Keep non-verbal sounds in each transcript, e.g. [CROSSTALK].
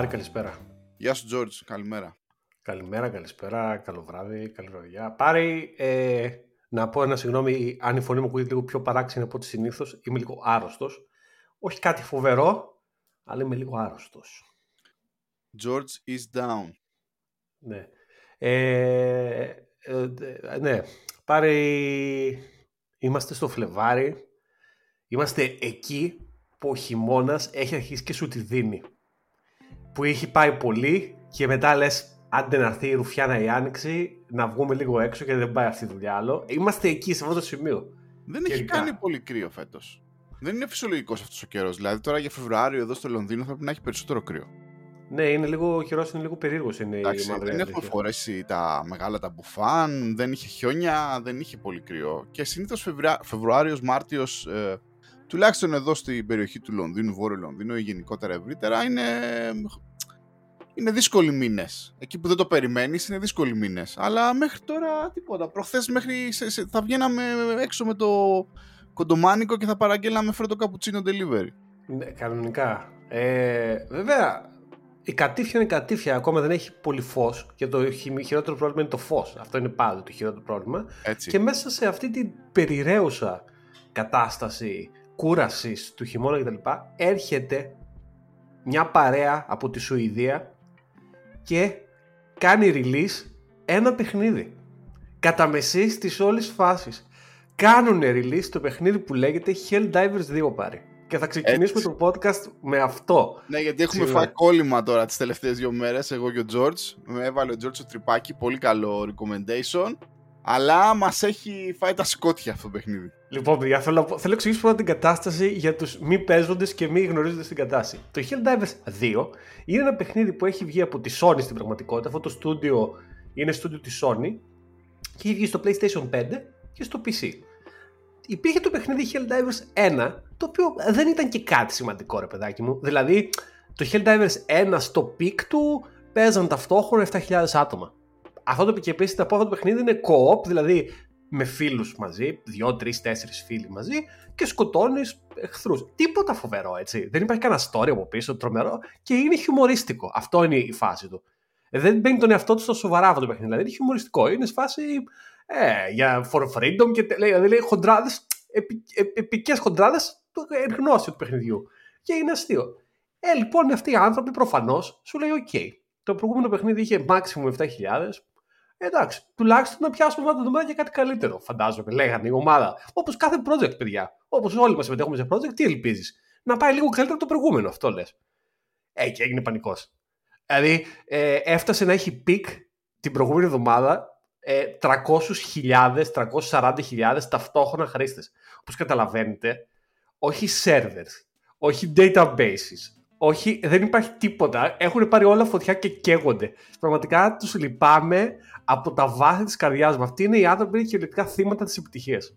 Πάρη, καλησπέρα. Γεια σου, Τζόρτζ. Καλημέρα. Καλημέρα, καλησπέρα, καλό βράδυ, καλή βραδιά. Πάρη, ε, να πω ένα συγγνώμη αν η φωνή μου ακούγεται λίγο πιο παράξενη από ό,τι συνήθως. Είμαι λίγο άρρωστος. Όχι κάτι φοβερό, αλλά είμαι λίγο άρρωστος. George is down. Ναι. Ε, ε, ναι. Πάρη, είμαστε στο Φλεβάρι. Είμαστε εκεί που ο χειμώνας έχει αρχίσει και σου τη δίνει. Που έχει πάει πολύ και μετά λες άντε να έρθει η Ρουφιάνα η Άνοιξη, να βγούμε λίγο έξω και δεν πάει αυτή η δουλειά άλλο. Είμαστε εκεί, σε αυτό το σημείο. Δεν έχει κάνει πολύ κρύο φέτος. Δεν είναι φυσιολογικός αυτός ο καιρός. Δηλαδή τώρα για Φεβρουάριο εδώ στο Λονδίνο θα πρέπει να έχει περισσότερο κρύο. Ναι, είναι λίγο, ο καιρός είναι λίγο περίεργος. δεν έχουμε φορέσει τα μεγάλα τα μπουφάν, δεν είχε χιόνια, δεν είχε πολύ κρύο. Και συνήθως Φεβρουάριος, Μάρτιος, ε, τουλάχιστον εδώ στην περιοχή του Λονδίνου, Βόρειο Λονδίνο ή γενικότερα ευρύτερα, είναι είναι δύσκολοι μήνες. Εκεί που δεν το περιμένεις, είναι δύσκολοι μήνες. Αλλά μέχρι τώρα τίποτα. Προχθές μέχρι θα βγαίναμε έξω με το κοντομάνικο και θα παραγγέλαμε φρέτο καπουτσίνο delivery. Ναι, κανονικά. Ε, βέβαια, η κατήφια είναι κατήφια. Ακόμα δεν έχει πολύ φως και το χειρότερο πρόβλημα είναι το φως. Αυτό είναι πάντα το χειρότερο πρόβλημα. Έτσι. Και μέσα σε αυτή την περιραίουσα κατάσταση κούρασης του χειμώνα κτλ. έρχεται μια παρέα από τη Σουηδία και κάνει release ένα παιχνίδι. Κατά μεσής της όλης φάσης. Κάνουν release το παιχνίδι που λέγεται Helldivers 2 πάρει. Και θα ξεκινήσουμε το podcast με αυτό. Ναι, γιατί έχουμε φάει κόλλημα τώρα τις τελευταίες δύο μέρες, εγώ και ο George. Με έβαλε ο George ο τρυπάκι, πολύ καλό recommendation. Αλλά μας έχει φάει τα συκώτια αυτό το παιχνίδι. Λοιπόν, παιδιά, θέλω, θέλω να εξηγήσω πρώτα την κατάσταση για τους μη παίζοντες και μη γνωρίζοντες την κατάσταση. Το Helldivers 2 είναι ένα παιχνίδι που έχει βγει από τη Sony στην πραγματικότητα. Αυτό το στούντιο είναι στούντιο της Sony και έχει βγει στο PlayStation 5 και στο PC. Υπήρχε το παιχνίδι Helldivers 1, το οποίο δεν ήταν και κάτι σημαντικό, ρε παιδάκι μου. Δηλαδή, το Helldivers 1 στο peak του παίζαν ταυτόχρονα 7.000 άτομα. Αυτό το και επίση από αυτό το παιχνίδι είναι co-op, δηλαδή με φίλους μαζί, δύο, τρεις, τέσσερις φίλοι μαζί και σκοτώνεις εχθρούς. Τίποτα φοβερό έτσι. Δεν υπάρχει κανένα story από πίσω, τρομερό και είναι χιουμορίστικο. Αυτό είναι η φάση του. Ε, δεν μπαίνει τον εαυτό του στα σοβαρά αυτό το παιχνίδι. Δηλαδή είναι χιουμοριστικό. Είναι φάση ε, για for freedom και δηλαδή λέει χοντράδες, επι, επικές χοντράδες το γνώση του παιχνιδιού. Και είναι αστείο. Ε, λοιπόν, αυτοί οι άνθρωποι προφανώς σου λέει: OK, το προηγούμενο παιχνίδι είχε maximum 7.000, Εντάξει, τουλάχιστον να πιάσουμε το δούμε και κάτι καλύτερο, φαντάζομαι. Λέγανε η ομάδα. Όπως κάθε project, παιδιά. Όπως όλοι μας συμμετέχουμε σε project, τι ελπίζεις; Να πάει λίγο καλύτερο από το προηγούμενο, αυτό λες. Ε, και έγινε πανικός. Δηλαδή, ε, έφτασε να έχει peak την προηγούμενη εβδομάδα ε, 300.000, 340.000 ταυτόχρονα χρήστες. Όπως καταλαβαίνετε, όχι servers, όχι databases, όχι, δεν υπάρχει τίποτα. Έχουν πάρει όλα φωτιά και καίγονται. Πραγματικά τους λυπάμαι από τα βάθη της καρδιάς μου. Αυτοί είναι οι άνθρωποι που είναι κυριολεκτικά θύματα της επιτυχίας.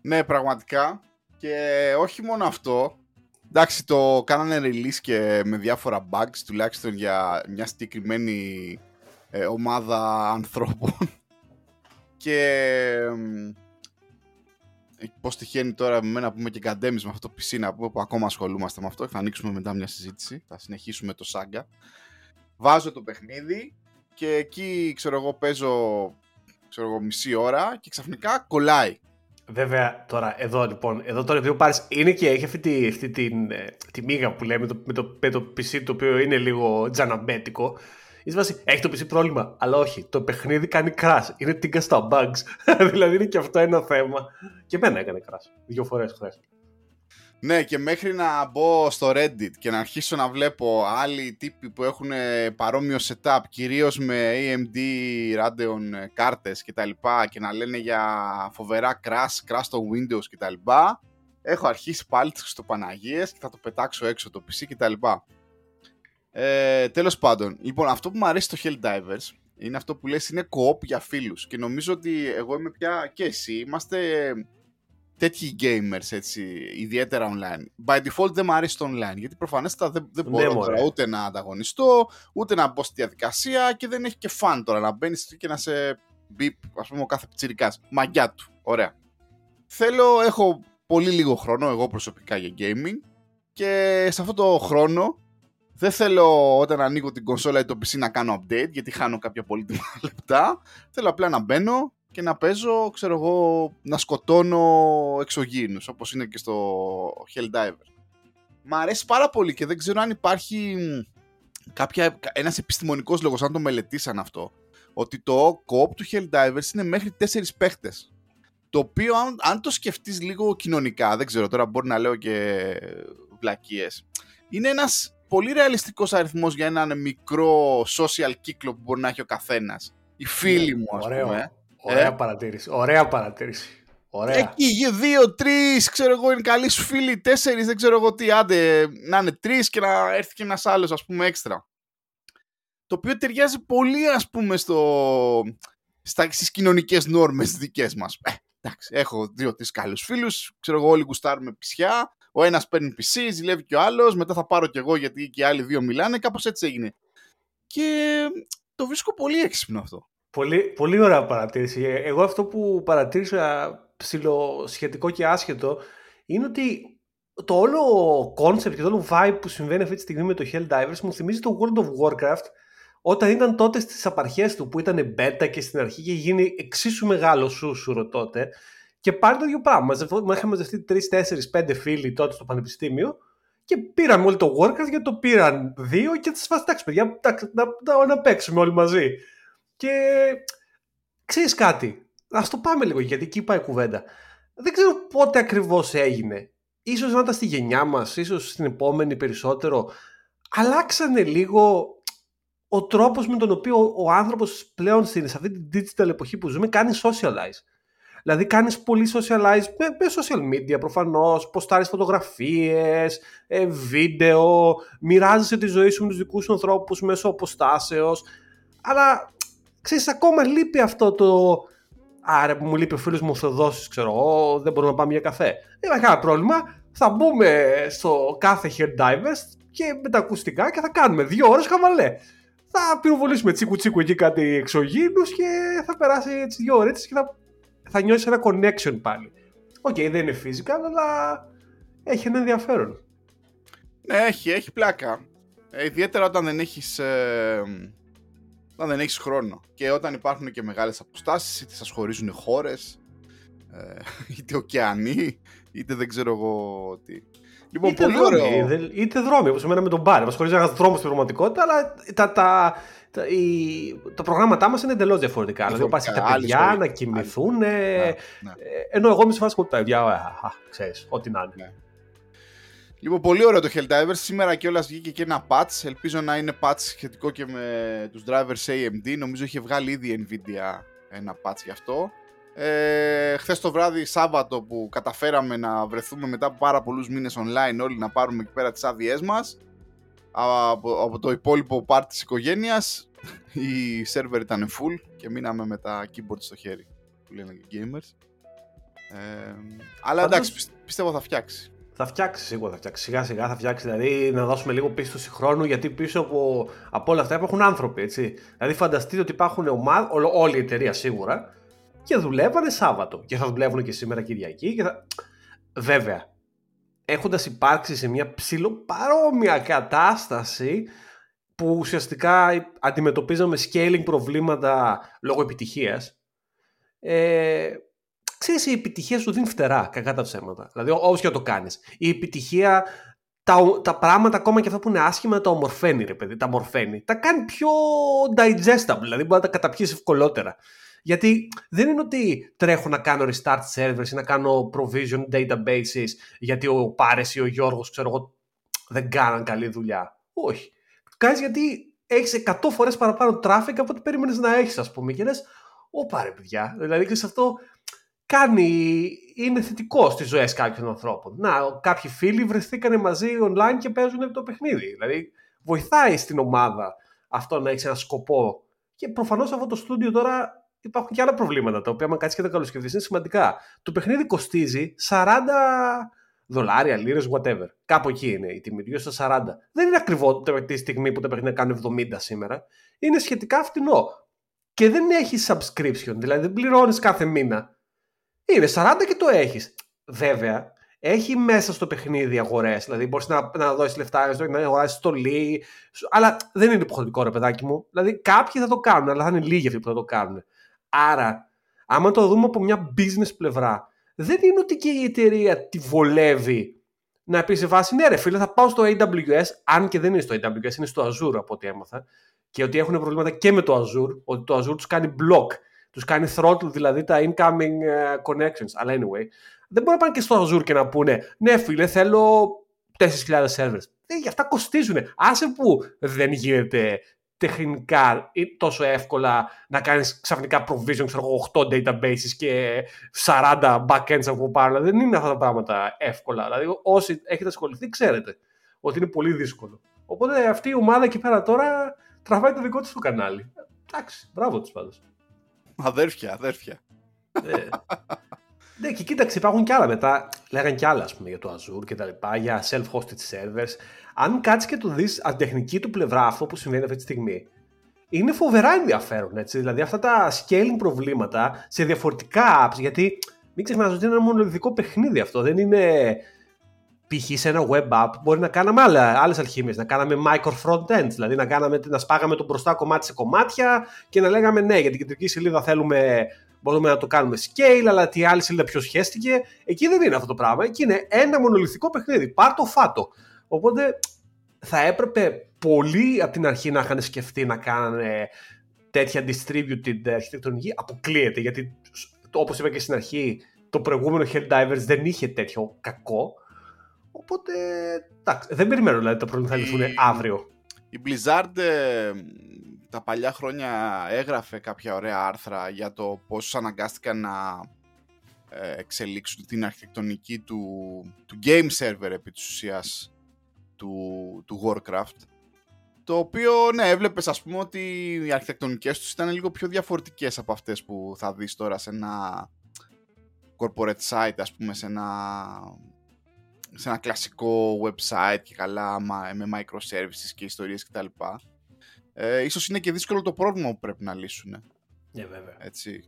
Ναι, πραγματικά. Και όχι μόνο αυτό. Εντάξει, το κάνανε release και με διάφορα bugs, τουλάχιστον για μια συγκεκριμένη ε, ομάδα ανθρώπων. [LAUGHS] και πώς τυχαίνει τώρα με μένα που είμαι και καντέμι με αυτό το PC να πούμε που ακόμα ασχολούμαστε με αυτό. Θα ανοίξουμε μετά μια συζήτηση. Θα συνεχίσουμε το σάγκα. Βάζω το παιχνίδι και εκεί ξέρω εγώ παίζω ξέρω εγώ, μισή ώρα και ξαφνικά κολλάει. Βέβαια, τώρα, εδώ λοιπόν, εδώ τώρα επειδή πάρεις, είναι και έχει αυτή, τη, αυτή τη, ε, τη μίγα που λέμε με το, με το PC το οποίο είναι λίγο τζαναμπέτικο Είσαι βάση, έχει το PC πρόβλημα, αλλά όχι. Το παιχνίδι κάνει crash. Είναι τίγκα στα bugs. [LAUGHS] δηλαδή είναι και αυτό ένα θέμα. Και εμένα έκανε crash. Δύο φορές χθε. Ναι, και μέχρι να μπω στο Reddit και να αρχίσω να βλέπω άλλοι τύποι που έχουν παρόμοιο setup, κυρίως με AMD Radeon κάρτες και τα λοιπά και να λένε για φοβερά crash, crash στο Windows και τα λοιπά, έχω αρχίσει πάλι στο Παναγίες και θα το πετάξω έξω το PC και τα λοιπά. Ε, τέλος πάντων, λοιπόν, αυτό που μου αρέσει στο Helldivers είναι αυτό που λες είναι co-op για φίλους και νομίζω ότι εγώ είμαι πια και εσύ, είμαστε τέτοιοι gamers έτσι, ιδιαίτερα online. By default δεν μου αρέσει το online, γιατί προφανέστατα δεν, δεν μπορώ ναι, τώρα ούτε να ανταγωνιστώ, ούτε να μπω στη διαδικασία και δεν έχει και φαν τώρα να μπαίνεις και να σε μπει, ας πούμε, ο κάθε πιτσιρικάς. Μαγιά του. Ωραία. Θέλω, έχω πολύ λίγο χρόνο εγώ προσωπικά για gaming και σε αυτό το χρόνο Δεν θέλω όταν ανοίγω την κονσόλα ή το PC να κάνω update γιατί χάνω κάποια πολύτιμα [LAUGHS] λεπτά. Θέλω απλά να μπαίνω και να παίζω, ξέρω εγώ, να σκοτώνω εξωγήινους όπως είναι και στο Helldiver. Μ' αρέσει πάρα πολύ και δεν ξέρω αν υπάρχει κάποια, ένας επιστημονικός λόγος, αν το μελετήσαν αυτό, ότι το co-op του Helldivers είναι μέχρι τέσσερις παίχτες. Το οποίο αν, αν το σκεφτείς λίγο κοινωνικά, δεν ξέρω τώρα μπορεί να λέω και βλακίες, είναι ένας πολύ ρεαλιστικός αριθμός για έναν μικρό social κύκλο που μπορεί να έχει ο καθένας. Οι φίλοι μου, ας Ωραίο. πούμε. Ωραία Ε. παρατήρηση. Ωραία παρατήρηση. Ωραία. Εκεί γε- δύο, τρεις, ξέρω εγώ, είναι καλοί σου φίλοι, τέσσερις, δεν ξέρω εγώ τι, άντε να είναι τρεις και να έρθει και ένας άλλος, ας πούμε, έξτρα. Το οποίο ταιριάζει πολύ, ας πούμε, στο... στις κοινωνικές νόρμες δικές μας. Ε, εντάξει, έχω δύο-τρει καλούς φίλους, ξέρω εγώ, όλοι γουστάρουμε πισιά. Ο ένας παίρνει PC, ζηλεύει και ο άλλος, μετά θα πάρω κι εγώ γιατί και οι άλλοι δύο μιλάνε. Κάπως έτσι έγινε. Και το βρίσκω πολύ έξυπνο αυτό. Πολύ, πολύ ωραία παρατήρηση. Ε, Εγώ αυτό που παρατήρησα ψηλοσχετικό και άσχετο είναι ότι το όλο concept και το όλο vibe που συμβαίνει αυτή τη στιγμή με το Helldivers μου θυμίζει το World of Warcraft όταν ήταν τότε στις απαρχές του που ήταν beta και στην αρχή είχε γίνει εξίσου μεγάλο σούσουρο τότε και πάλι το ίδιο πράγμα. Μαζευ- Μα είχαμε μαζευτεί 3, 4, 5 φίλοι τότε στο πανεπιστήμιο και πήραμε όλοι το Warcraft γιατί το πήραν δύο και τις φάση εντάξει παιδιά εντάξει, να, να, να παίξουμε όλοι μαζί. Και ξέρεις κάτι, ας το πάμε λίγο γιατί εκεί πάει η κουβέντα. Δεν ξέρω πότε ακριβώς έγινε. Ίσως να ήταν στη γενιά μας, ίσως στην επόμενη περισσότερο. Αλλάξανε λίγο ο τρόπος με τον οποίο ο άνθρωπος πλέον στην, σε αυτή την digital εποχή που ζούμε κάνει socialize. Δηλαδή κάνεις πολύ socialize με, με social media προφανώς, ποστάρεις φωτογραφίες, ε, βίντεο, μοιράζεσαι τη ζωή σου με τους δικούς σου ανθρώπους μέσω αποστάσεως. Αλλά ξέρεις ακόμα λείπει αυτό το Άρα μου λείπει ο φίλος μου ο Θεοδόσης, ξέρω εγώ, δεν μπορούμε να πάμε για καφέ. Δεν υπάρχει κανένα πρόβλημα. Θα μπούμε στο κάθε Hair Divers και με τα ακουστικά και θα κάνουμε δύο ώρες χαβαλέ. Θα πυροβολήσουμε τσίκου τσίκου εκεί κάτι εξωγήινους και θα περάσει έτσι δύο ώρες και θα, θα νιώσεις ένα connection πάλι. Οκ, δεν είναι physical, αλλά έχει ένα ενδιαφέρον. Ναι, έχει, έχει πλάκα. Ε, ιδιαίτερα όταν δεν έχεις, ε, όταν δεν έχεις χρόνο. Και όταν υπάρχουν και μεγάλες αποστάσεις, είτε σας χωρίζουν χώρες, ε, [LAUGHS] είτε ωκεανοί, είτε δεν ξέρω εγώ τι. Λοιπόν, είτε πολύ δρόμοι, ωραίο. είτε, είτε δρόμοι, όπως εμένα με τον Μπάρι. Μας χωρίζει ένας δρόμος στην πραγματικότητα, αλλά τα, τα, τα, οι, τα προγράμματά μας είναι εντελώς διαφορετικά. Δηλαδή, πας τα Διαφορετικά, άλλη παιδιά ζωή. να κοιμηθούν, Ναι, ε, ναι. ε, ενώ εγώ είμαι σε φάση που τα παιδιά, ε, α, α, ξέρεις, ό,τι να είναι. Ναι. Λοιπόν, πολύ ωραίο το Helldivers. Σήμερα κιόλας βγήκε και ένα patch. Ελπίζω να είναι patch σχετικό και με τους drivers AMD. Νομίζω είχε βγάλει ήδη η Nvidia ένα patch γι' αυτό. Ε, Χθες το βράδυ, Σάββατο, που καταφέραμε να βρεθούμε μετά από πάρα πολλούς μήνες online όλοι να πάρουμε εκεί πέρα τις άδειές μας από, από το υπόλοιπο part της οικογένειας [LAUGHS] η server ήταν full και μείναμε με τα keyboard στο χέρι που λένε και gamers ε, αλλά Πάντως- εντάξει πιστε- πιστεύω θα φτιάξει Θα φτιάξει σίγουρα, θα φτιάξει. Σιγά σιγά θα φτιάξει. Δηλαδή να δώσουμε λίγο πίστοση χρόνου, γιατί πίσω από, από όλα αυτά υπάρχουν άνθρωποι. Έτσι. Δηλαδή φανταστείτε ότι υπάρχουν ομάδα, όλη η εταιρεία σίγουρα και δουλεύανε Σάββατο. Και θα δουλεύουν και σήμερα Κυριακή. Και θα... Βέβαια, έχοντας υπάρξει σε μια ψηλοπαρόμοια κατάσταση που ουσιαστικά αντιμετωπίζαμε scaling προβλήματα λόγω επιτυχίας ε, ξέρεις η επιτυχία σου δίνει φτερά κακά τα ψέματα δηλαδή όπως και να το κάνεις η επιτυχία τα, τα πράγματα ακόμα και αυτά που είναι άσχημα τα ομορφαίνει ρε παιδί, τα μορφαίνει τα κάνει πιο digestible δηλαδή μπορεί να τα καταπιείς ευκολότερα γιατί δεν είναι ότι τρέχω να κάνω restart servers ή να κάνω provision databases γιατί ο Πάρες ή ο Γιώργος ξέρω εγώ δεν κάναν καλή δουλειά. Όχι. Το κάνεις γιατί έχεις 100 φορές παραπάνω traffic από ό,τι περίμενες να έχεις ας πούμε και λες «Ω πάρε παιδιά». Δηλαδή ξέρεις αυτό κάνει, είναι θετικό στις ζωές κάποιων ανθρώπων. Να, κάποιοι φίλοι βρεθήκανε μαζί online και παίζουν το παιχνίδι. Δηλαδή βοηθάει στην ομάδα αυτό να έχει ένα σκοπό. Και προφανώς σε αυτό το στούντιο τώρα υπάρχουν και άλλα προβλήματα τα οποία, αν κάτσεις και τα καλοσκεφτείς, είναι σημαντικά. Το παιχνίδι κοστίζει 40 δολάρια, λίρες, whatever. Κάπου εκεί είναι η τιμή του, γύρω στα 40. Δεν είναι ακριβό τη στιγμή που τα παιχνίδια κάνουν 70 σήμερα. Είναι σχετικά φτηνό. Και δεν έχεις subscription, δηλαδή δεν πληρώνεις κάθε μήνα. Είναι 40 και το έχεις. Βέβαια, έχει μέσα στο παιχνίδι αγορές. Δηλαδή, μπορείς να, να δώσεις λεφτά, να αγοράσει στολή. Αλλά δεν είναι υποχρεωτικό, ρε παιδάκι μου. Δηλαδή, κάποιοι θα το κάνουν, αλλά θα είναι λίγοι αυτοί που θα το κάνουν. Άρα, άμα το δούμε από μια business πλευρά, δεν είναι ότι και η εταιρεία τη βολεύει να πει σε βάση, ναι, ρε φίλε, θα πάω στο AWS, αν και δεν είναι στο AWS, είναι στο Azure από ό,τι έμαθα. Και ότι έχουν προβλήματα και με το Azure, ότι το Azure τους κάνει block, τους κάνει throttle δηλαδή τα incoming ε, connections. Αλλά anyway, δεν μπορεί να πάνε και στο Azure και να πούνε, ναι, φίλε, θέλω 4.000 servers. Ε, για αυτά κοστίζουν. Άσε που δεν γίνεται τεχνικά τόσο εύκολα να κάνεις ξαφνικά provision, ξέρω 8 databases και 40 backends από πάνω. Δεν είναι αυτά τα πράγματα εύκολα. Δηλαδή όσοι έχετε ασχοληθεί ξέρετε ότι είναι πολύ δύσκολο. Οπότε αυτή η ομάδα εκεί πέρα τώρα τραβάει το δικό της το κανάλι. Εντάξει, μπράβο τους πάντως. Αδέρφια, αδέρφια. Ε. Ναι, και κοίταξε, υπάρχουν κι άλλα μετά. Λέγανε κι άλλα, ας πούμε, για το Azure και τα λοιπά, για self-hosted servers. Αν κάτσεις και το δεις από τεχνική του πλευρά αυτό που συμβαίνει αυτή τη στιγμή, είναι φοβερά ενδιαφέρον. Έτσι. Δηλαδή, αυτά τα scaling προβλήματα σε διαφορετικά apps, γιατί μην ξεχνάς ότι είναι ένα μονολυθικό παιχνίδι αυτό. Δεν είναι π.χ. σε ένα web app μπορεί να κάναμε άλλες αλχημίε. Να κάναμε micro front ends, δηλαδή να, κάναμε, να σπάγαμε το μπροστά κομμάτι σε κομμάτια και να λέγαμε ναι, για την κεντρική σελίδα θέλουμε μπορούμε να το κάνουμε scale, αλλά τι άλλη σελίδα ποιος σχέστηκε. Εκεί δεν είναι αυτό το πράγμα. Εκεί είναι ένα μονολυθικό παιχνίδι. Πάρ το φάτο. Οπότε θα έπρεπε πολύ από την αρχή να είχαν σκεφτεί να κάνουν τέτοια distributed αρχιτεκτονική. Αποκλείεται γιατί, όπως είπα και στην αρχή, το προηγούμενο Helldivers δεν είχε τέτοιο κακό. Οπότε, εντάξει, δεν περιμένω δηλαδή τα προβλήματα θα λυθούν αύριο. Η Blizzard ε, τα παλιά χρόνια έγραφε κάποια ωραία άρθρα για το πώς αναγκάστηκαν να ε, εξελίξουν την αρχιτεκτονική του, του game server επί της ουσίας του, του Warcraft το οποίο, ναι, έβλεπες ας πούμε ότι οι αρχιτεκτονικές τους ήταν λίγο πιο διαφορετικές από αυτές που θα δεις τώρα σε ένα corporate site, ας πούμε, σε ένα, σε ένα κλασικό website και καλά με microservices και ιστορίες κτλ ε, ίσως είναι και δύσκολο το πρόβλημα που πρέπει να λύσουν. Ναι, βέβαια. Έτσι.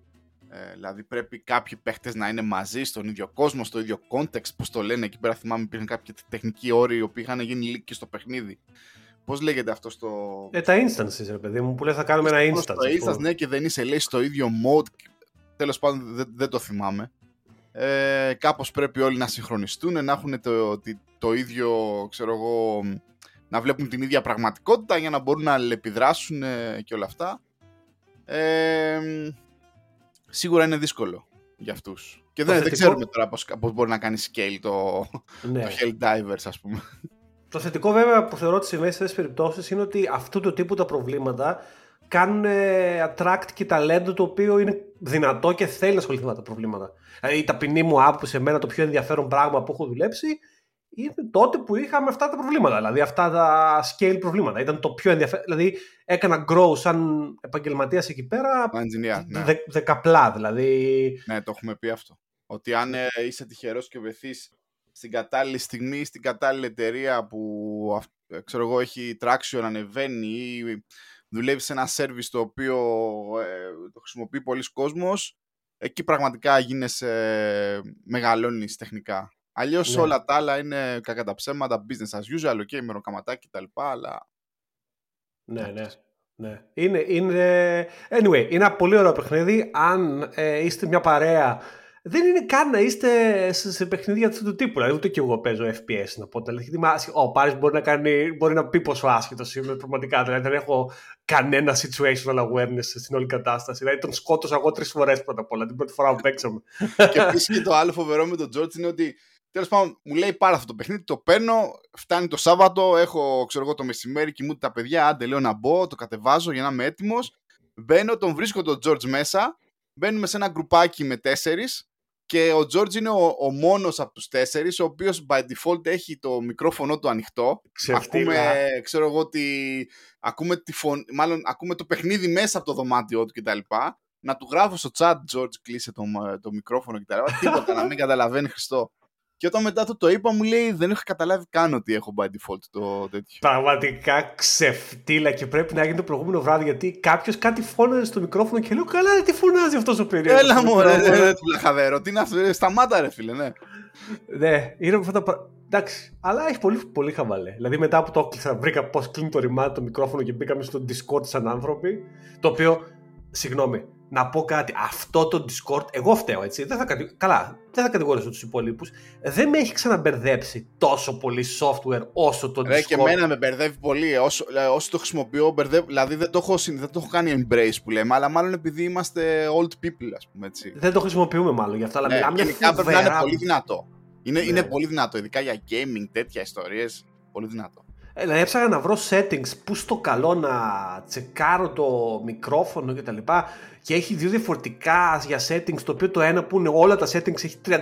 Ε, δηλαδή πρέπει κάποιοι παίχτες να είναι μαζί στον ίδιο κόσμο, στο ίδιο context, πώς το λένε. Εκεί πέρα θυμάμαι υπήρχαν κάποιοι τεχνικοί όροι οι οποίοι είχαν γίνει λύκοι στο παιχνίδι. Πώς λέγεται αυτό στο. Ε, τα instances, ρε παιδί μου, που λέει θα κάνουμε ένα instance. Το instance, ναι, και δεν είσαι λέει στο ίδιο mode. Τέλος πάντων δεν, δεν το θυμάμαι. Ε, κάπως πρέπει όλοι να συγχρονιστούν, να έχουν το, το, το ίδιο, ξέρω εγώ, να βλέπουν την ίδια πραγματικότητα για να μπορούν να αλληλεπιδράσουν και όλα αυτά. Ε, σίγουρα είναι δύσκολο για αυτούς. Και δεν, δεν ξέρουμε τώρα πώς, πώς μπορεί να κάνει scale το, ναι. το Helldivers, ας πούμε. Το θετικό βέβαια που θεωρώ ότι συμβαίνει σε περιπτώσεις είναι ότι αυτού του τύπου τα προβλήματα κάνουν attract και ταλέντο το οποίο είναι δυνατό και θέλει να ασχοληθεί με τα προβλήματα. Δηλαδή η ταπεινή μου άποψη, εμένα το πιο ενδιαφέρον πράγμα που έχω δουλέψει είναι τότε που είχαμε αυτά τα προβλήματα. Δηλαδή αυτά τα scale προβλήματα. Ήταν το πιο ενδιαφέρον. Δηλαδή έκανα grow σαν επαγγελματίας εκεί πέρα. Engineer, ναι. δε, δεκαπλά δηλαδή. Ναι, το έχουμε πει αυτό. Ότι αν ε, είσαι τυχερός και βρεθείς στην κατάλληλη στιγμή, στην κατάλληλη εταιρεία που ε, ξέρω εγώ, έχει traction, ανεβαίνει ή δουλεύει σε ένα service το οποίο ε, το χρησιμοποιεί πολλοί κόσμος, εκεί πραγματικά γίνεσαι, μεγαλώνεις τεχνικά. Αλλιώς ναι. όλα τα άλλα είναι κακά τα ψέματα, business as usual, ok, μεροκαματάκι κτλ. Αλλά. Ναι, ναι. Ναι. Είναι, είναι... Anyway, είναι ένα πολύ ωραίο παιχνίδι. Αν ε, είστε μια παρέα δεν είναι καν να είστε σε παιχνίδια αυτού του τύπου. Δηλαδή, ούτε και εγώ παίζω FPS να πω. Δηλαδή, ο Πάρης μπορεί να, κάνει, μπορεί να πει πόσο άσχετος είμαι πραγματικά. Δηλαδή, δεν έχω κανένα situational awareness στην όλη κατάσταση. Δηλαδή, τον σκότωσα εγώ τρεις φορές πρώτα απ' όλα την πρώτη φορά που παίξαμε. και επίσης και το άλλο φοβερό με τον Τζόρτζ είναι ότι Τέλος πάντων, μου λέει πάρα αυτό το παιχνίδι, το παίρνω, φτάνει το Σάββατο, έχω ξέρω εγώ το μεσημέρι, κοιμούνται τα παιδιά, άντε λέω να μπω, το κατεβάζω για να είμαι έτοιμος. Μπαίνω, τον βρίσκω τον George μέσα, μπαίνουμε σε ένα γκρουπάκι με τέσσερις και ο George είναι ο, ο μόνος από τους τέσσερις, ο οποίος by default έχει το μικρόφωνο του ανοιχτό. Ακούμε, ξέρω εγώ, τη, ακούμε, τη φων, μάλλον ακούμε το παιχνίδι μέσα από το δωμάτιό του κτλ. Να του γράφω στο chat, George, κλείσε το, το μικρόφωνο κτλ. Τίποτα, να μην καταλαβαίνει Χριστό. Και όταν μετά του το είπα, μου λέει δεν έχω καταλάβει καν ότι έχω by default το τέτοιο. Πραγματικά ξεφτύλα και πρέπει να γίνει το προηγούμενο βράδυ γιατί κάποιος κάτι φώναζε στο μικρόφωνο και λέω καλά, τι φωνάζει αυτός ο περίεργος. Έλα μου, ρε, ρε, ρε, του Τι είναι αυτό, σταμάτα, ρε φίλε, ναι. ναι, είναι αυτά τα. Εντάξει, αλλά έχει πολύ, πολύ χαβαλέ. Δηλαδή, μετά που το έκλεισα, βρήκα πώς κλείνει το ρημάδι το μικρόφωνο και μπήκαμε στο Discord σαν άνθρωποι. Το οποίο, συγγνώμη, να πω κάτι. Αυτό το Discord, εγώ φταίω έτσι. Δεν θα, καλά, δεν θα κατηγορήσω τους υπόλοιπου. Δεν με έχει ξαναμπερδέψει τόσο πολύ software όσο το Ρε, Discord. και εμένα με μπερδεύει πολύ. Όσο, όσο το χρησιμοποιώ, μπερδεύει. Δηλαδή δεν το, έχω, δεν το έχω κάνει embrace που λέμε, αλλά μάλλον επειδή είμαστε old people, ας πούμε έτσι. Δεν το χρησιμοποιούμε μάλλον γι' αυτό, αλλά ναι, μιλάμε για πρέπει να είναι πολύ δυνατό. Είναι, ναι. είναι πολύ δυνατό, ειδικά για gaming, τέτοια ιστορίες. Πολύ δυνατό. Ε, δηλαδή έψαγα να βρω settings που στο καλό να τσεκάρω το μικρόφωνο κτλ. Και, και έχει δύο διαφορετικά για settings, το οποίο το ένα που είναι όλα τα settings έχει 37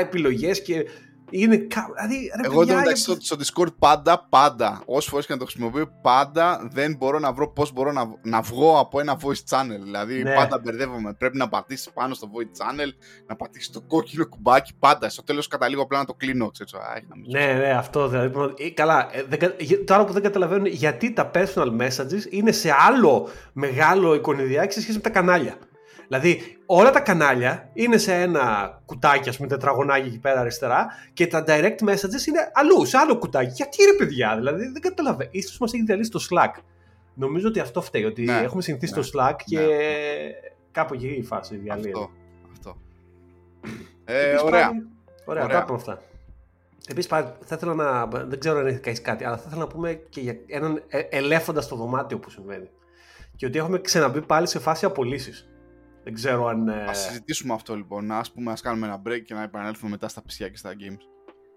επιλογές και είναι. Δηλαδή, ρε, Εγώ δεν στο, στο Discord πάντα, πάντα, όσε φορές και να το χρησιμοποιώ, πάντα δεν μπορώ να βρω πώς μπορώ να, να βγω από ένα voice channel. Δηλαδή, ναι. πάντα μπερδεύομαι. Πρέπει να πατήσεις πάνω στο voice channel, να πατήσεις το κόκκινο κουμπάκι πάντα. Στο τέλος καταλήγω απλά να το κλείνω. Ξέρω, ναι, ναι, αυτό δηλαδή. Ε, καλά, ε, το άλλο που δεν καταλαβαίνω είναι γιατί τα personal messages είναι σε άλλο μεγάλο εικονιδιάκι σε σχέση με τα κανάλια. Δηλαδή, όλα τα κανάλια είναι σε ένα κουτάκι, ας πούμε, τετραγωνάκι εκεί πέρα αριστερά και τα direct messages είναι αλλού, σε άλλο κουτάκι. Γιατί ρε παιδιά, δηλαδή δεν καταλαβαίνω. σω μας έχει διαλύσει το Slack. Νομίζω ότι αυτό φταίει, ότι ναι, έχουμε συνηθίσει ναι, το Slack και ναι. κάπου εκεί η φάση διαλύει. Αυτό. αυτό. Ε, ωραία. Πάλι, ωραία, ωραία. από αυτά. Επίσης, θα ήθελα να. Δεν ξέρω αν έχεις κάνει κάτι, αλλά θα ήθελα να πούμε και για έναν ε, ελέφοντα στο δωμάτιο που συμβαίνει. Και ότι έχουμε ξαναμπεί πάλι σε φάση απολύσεις. Δεν ξέρω αν. Ε, ας συζητήσουμε αυτό λοιπόν. Α πούμε, ας κάνουμε ένα break και να επανέλθουμε μετά στα PC και στα games.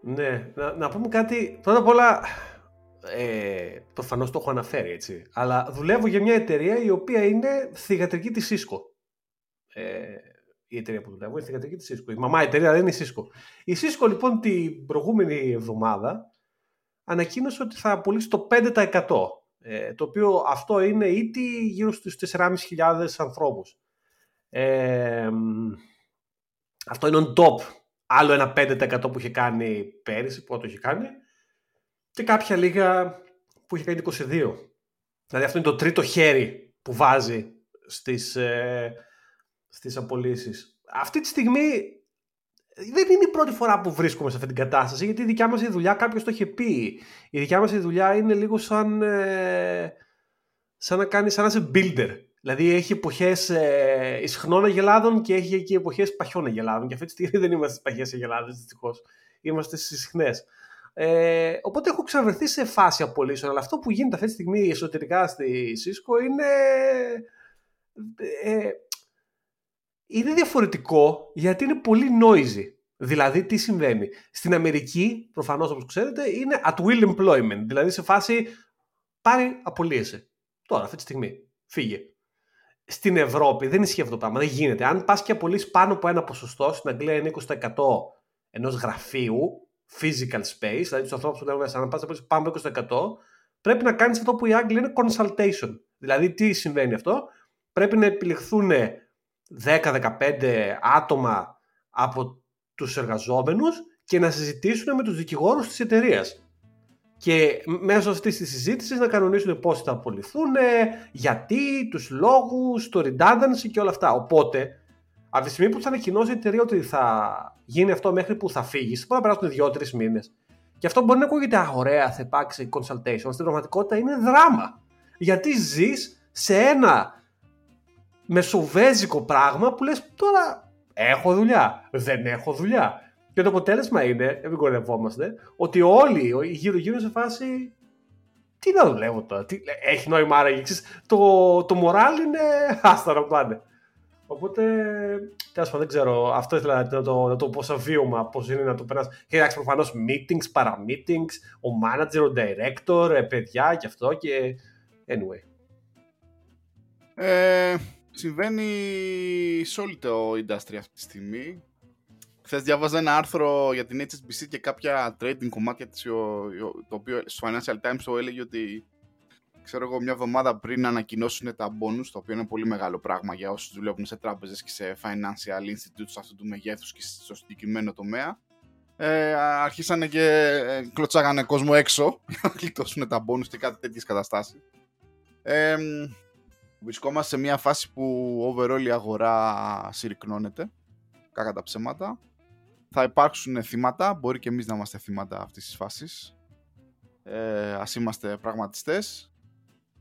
Ναι, να, να πούμε κάτι. Πρώτα απ' όλα. Ε, Προφανώς το έχω αναφέρει έτσι. Αλλά δουλεύω για μια εταιρεία η οποία είναι θηγατρική της Cisco. Ε, η εταιρεία που δουλεύω είναι θηγατρική της Cisco. Η μαμά εταιρεία δεν είναι η Cisco. Η Cisco λοιπόν την προηγούμενη εβδομάδα ανακοίνωσε ότι θα απολύσει το 5%. Ε, το οποίο αυτό είναι ήδη γύρω στους 4.500 ανθρώπους αυτό είναι on top. Άλλο ένα 5% που είχε κάνει πέρυσι, που το είχε κάνει. Και κάποια λίγα που είχε κάνει 22. Δηλαδή αυτό είναι το τρίτο χέρι που βάζει στις, ε, στις απολύσεις. Αυτή τη στιγμή δεν είναι η πρώτη φορά που βρίσκομαι σε αυτή την κατάσταση, γιατί η δικιά μας η δουλειά κάποιος το είχε πει. Η δικιά μας η δουλειά είναι λίγο σαν, ε, σαν να κάνει σαν να είσαι builder. Δηλαδή έχει εποχές ε, ισχνών αγελάδων και έχει και εποχές παχιών αγελάδων. Και αυτή τη στιγμή [LAUGHS] δεν είμαστε στις παχιές αγελάδες, δυστυχώς. Είμαστε στις ισχνές. Ε, οπότε έχω ξαναβρεθεί σε φάση απολύσεων. Αλλά αυτό που γίνεται αυτή τη στιγμή εσωτερικά στη Cisco είναι. Ε, είναι διαφορετικό γιατί είναι πολύ noisy. Δηλαδή, τι συμβαίνει. Στην Αμερική, προφανώς όπως ξέρετε, είναι at will employment. Δηλαδή, σε φάση πάρει, απολύεσαι. Τώρα, αυτή τη στιγμή. Φύγε στην Ευρώπη δεν ισχύει αυτό το πράγμα. Δεν γίνεται. Αν πας και απολύσεις πάνω από ένα ποσοστό, στην Αγγλία είναι 20% ενός γραφείου, physical space, δηλαδή τους ανθρώπους που λέγονται σαν να πας απολύσεις πάνω από 20%, πρέπει να κάνεις αυτό που οι Άγγλοι είναι consultation. Δηλαδή, τι συμβαίνει αυτό, πρέπει να επιλεχθούν 10-15 άτομα από τους εργαζόμενους και να συζητήσουν με τους δικηγόρους της εταιρείας και μέσω αυτής της συζήτησης να κανονίσουν πώς θα απολυθούν, γιατί, τους λόγους, το redundancy και όλα αυτά. Οπότε, από τη στιγμή που θα ανακοινώσει η εταιρεία ότι θα γίνει αυτό μέχρι που θα φύγεις, μπορεί να περάσουν δύο-τρεις μήνες. Και αυτό μπορεί να ακούγεται α, ωραία, θα υπάρξει consultation. Στην πραγματικότητα είναι δράμα. Γιατί ζεις σε ένα μεσοβέζικο πράγμα που λες τώρα έχω δουλειά, δεν έχω δουλειά. Και το αποτέλεσμα είναι, μην κορευόμαστε, ότι όλοι γύρω-γύρω σε φάση. Τι να δουλεύω τώρα, τι, έχει νόημα άραγε. Το, το moral είναι άστα να πάνε. Οπότε, τέλος πάντων, δεν ξέρω. Αυτό ήθελα να το, να το πω σαν βίωμα, πώς είναι να το περάσει. Και εντάξει, προφανώς meetings, παρα-meetings, ο manager, ο director, ε, παιδιά και αυτό και. Anyway. Ε, συμβαίνει σε όλη το industry αυτή τη στιγμή. Χθες διάβαζα ένα άρθρο για την HSBC και κάποια trading κομμάτια της, το οποίο στο Financial Times το έλεγε ότι ξέρω εγώ μια εβδομάδα πριν ανακοινώσουν τα bonus, το οποίο είναι πολύ μεγάλο πράγμα για όσους δουλεύουν σε τράπεζες και σε financial institutes αυτού του μεγέθους και στο συγκεκριμένο τομέα. Ε, αρχίσανε και ε, κλωτσάγανε κόσμο έξω για [LAUGHS] να γλιτώσουν τα bonus και κάτι τέτοιες καταστάσεις. Ε, βρισκόμαστε σε μια φάση που overall η αγορά συρρυκνώνεται, κακά τα ψέματα. Θα υπάρξουν θύματα, μπορεί και εμείς να είμαστε θύματα αυτής της φάσης. Ε, ας είμαστε πραγματιστές.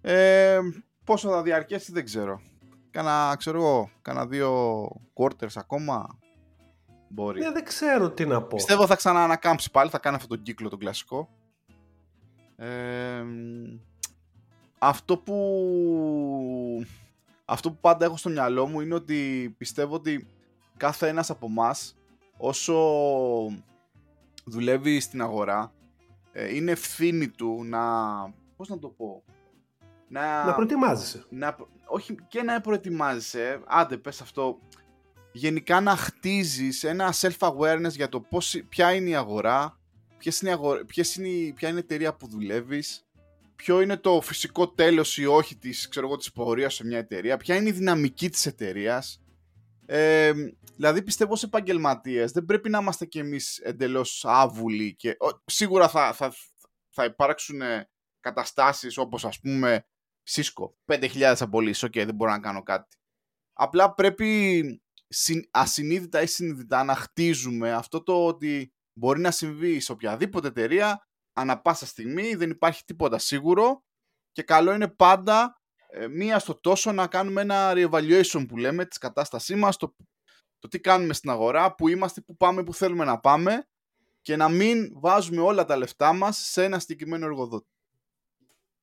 Ε, πόσο θα διαρκέσει δεν ξέρω. Κάνα, ξέρω εγώ, κάνα δύο quarters ακόμα μπορεί. Ναι, δεν ξέρω τι να πω. Πιστεύω θα ξαναανακάμψει πάλι, θα κάνει αυτόν τον κύκλο τον κλασικό. Ε, αυτό που αυτό που πάντα έχω στο μυαλό μου είναι ότι πιστεύω ότι κάθε ένας από εμάς όσο δουλεύει στην αγορά ε, είναι ευθύνη του να... πώς να το πω... Να, να προετοιμάζεσαι. Να, όχι και να προετοιμάζεσαι, άντε πες αυτό, γενικά να χτίζεις ένα self-awareness για το πώς, ποια είναι η αγορά, ποιες είναι, αγορά, ποιες είναι, ποια είναι η εταιρεία που δουλεύεις, ποιο είναι το φυσικό τέλος ή όχι της, ξέρω εγώ, της πορείας σε μια εταιρεία, ποια είναι η δυναμική της εταιρείας. Ε, δηλαδή πιστεύω σε επαγγελματίες. δεν πρέπει να είμαστε κι εμείς εντελώς άβουλοι και σίγουρα θα, θα, θα υπάρξουν καταστάσεις όπως ας πούμε Cisco, 5.000 απολύσεις, OK, okay, δεν μπορώ να κάνω κάτι. Απλά πρέπει ασυνείδητα ή συνειδητά να χτίζουμε αυτό το ότι μπορεί να συμβεί σε οποιαδήποτε εταιρεία ανα πάσα στιγμή, δεν υπάρχει τίποτα σίγουρο και καλό είναι πάντα ε, μία στο τόσο να κάνουμε ένα re-evaluation που λέμε της κατάστασής μας, το, το τι κάνουμε στην αγορά, που είμαστε, που πάμε, που θέλουμε να πάμε και να μην βάζουμε όλα τα λεφτά μας σε ένα συγκεκριμένο εργοδότη.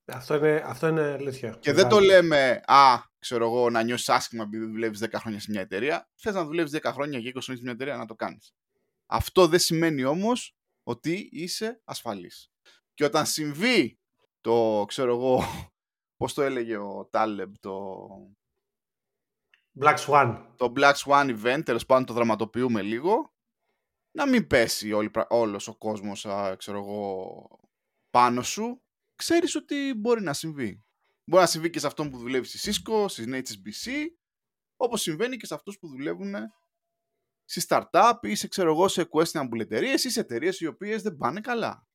Αυτό είναι, αυτό είναι αλήθεια. Και δεν το λέμε, α, ξέρω εγώ, να νιώσεις άσχημα επειδή δουλεύεις 10 χρόνια σε μια εταιρεία. Θες να δουλεύεις 10 χρόνια και 20 χρόνια σε μια εταιρεία να το κάνεις. Αυτό δεν σημαίνει όμως ότι είσαι ασφαλής. Και όταν συμβεί το, ξέρω εγώ, πώς το έλεγε ο Τάλεμπ, το... Black Swan. Το Black Swan event, τέλος πάντων το δραματοποιούμε λίγο, να μην πέσει όλη, όλος ο κόσμος, ξέρω εγώ, πάνω σου, ξέρεις ότι μπορεί να συμβεί. Μπορεί να συμβεί και σε αυτόν που δουλεύει στη Cisco, στις HSBC, όπως συμβαίνει και σε αυτούς που δουλεύουν στη startup ή σε, ξέρω εγώ, σε questionable εταιρείες ή σε εταιρείες οι οποίες δεν πάνε καλά.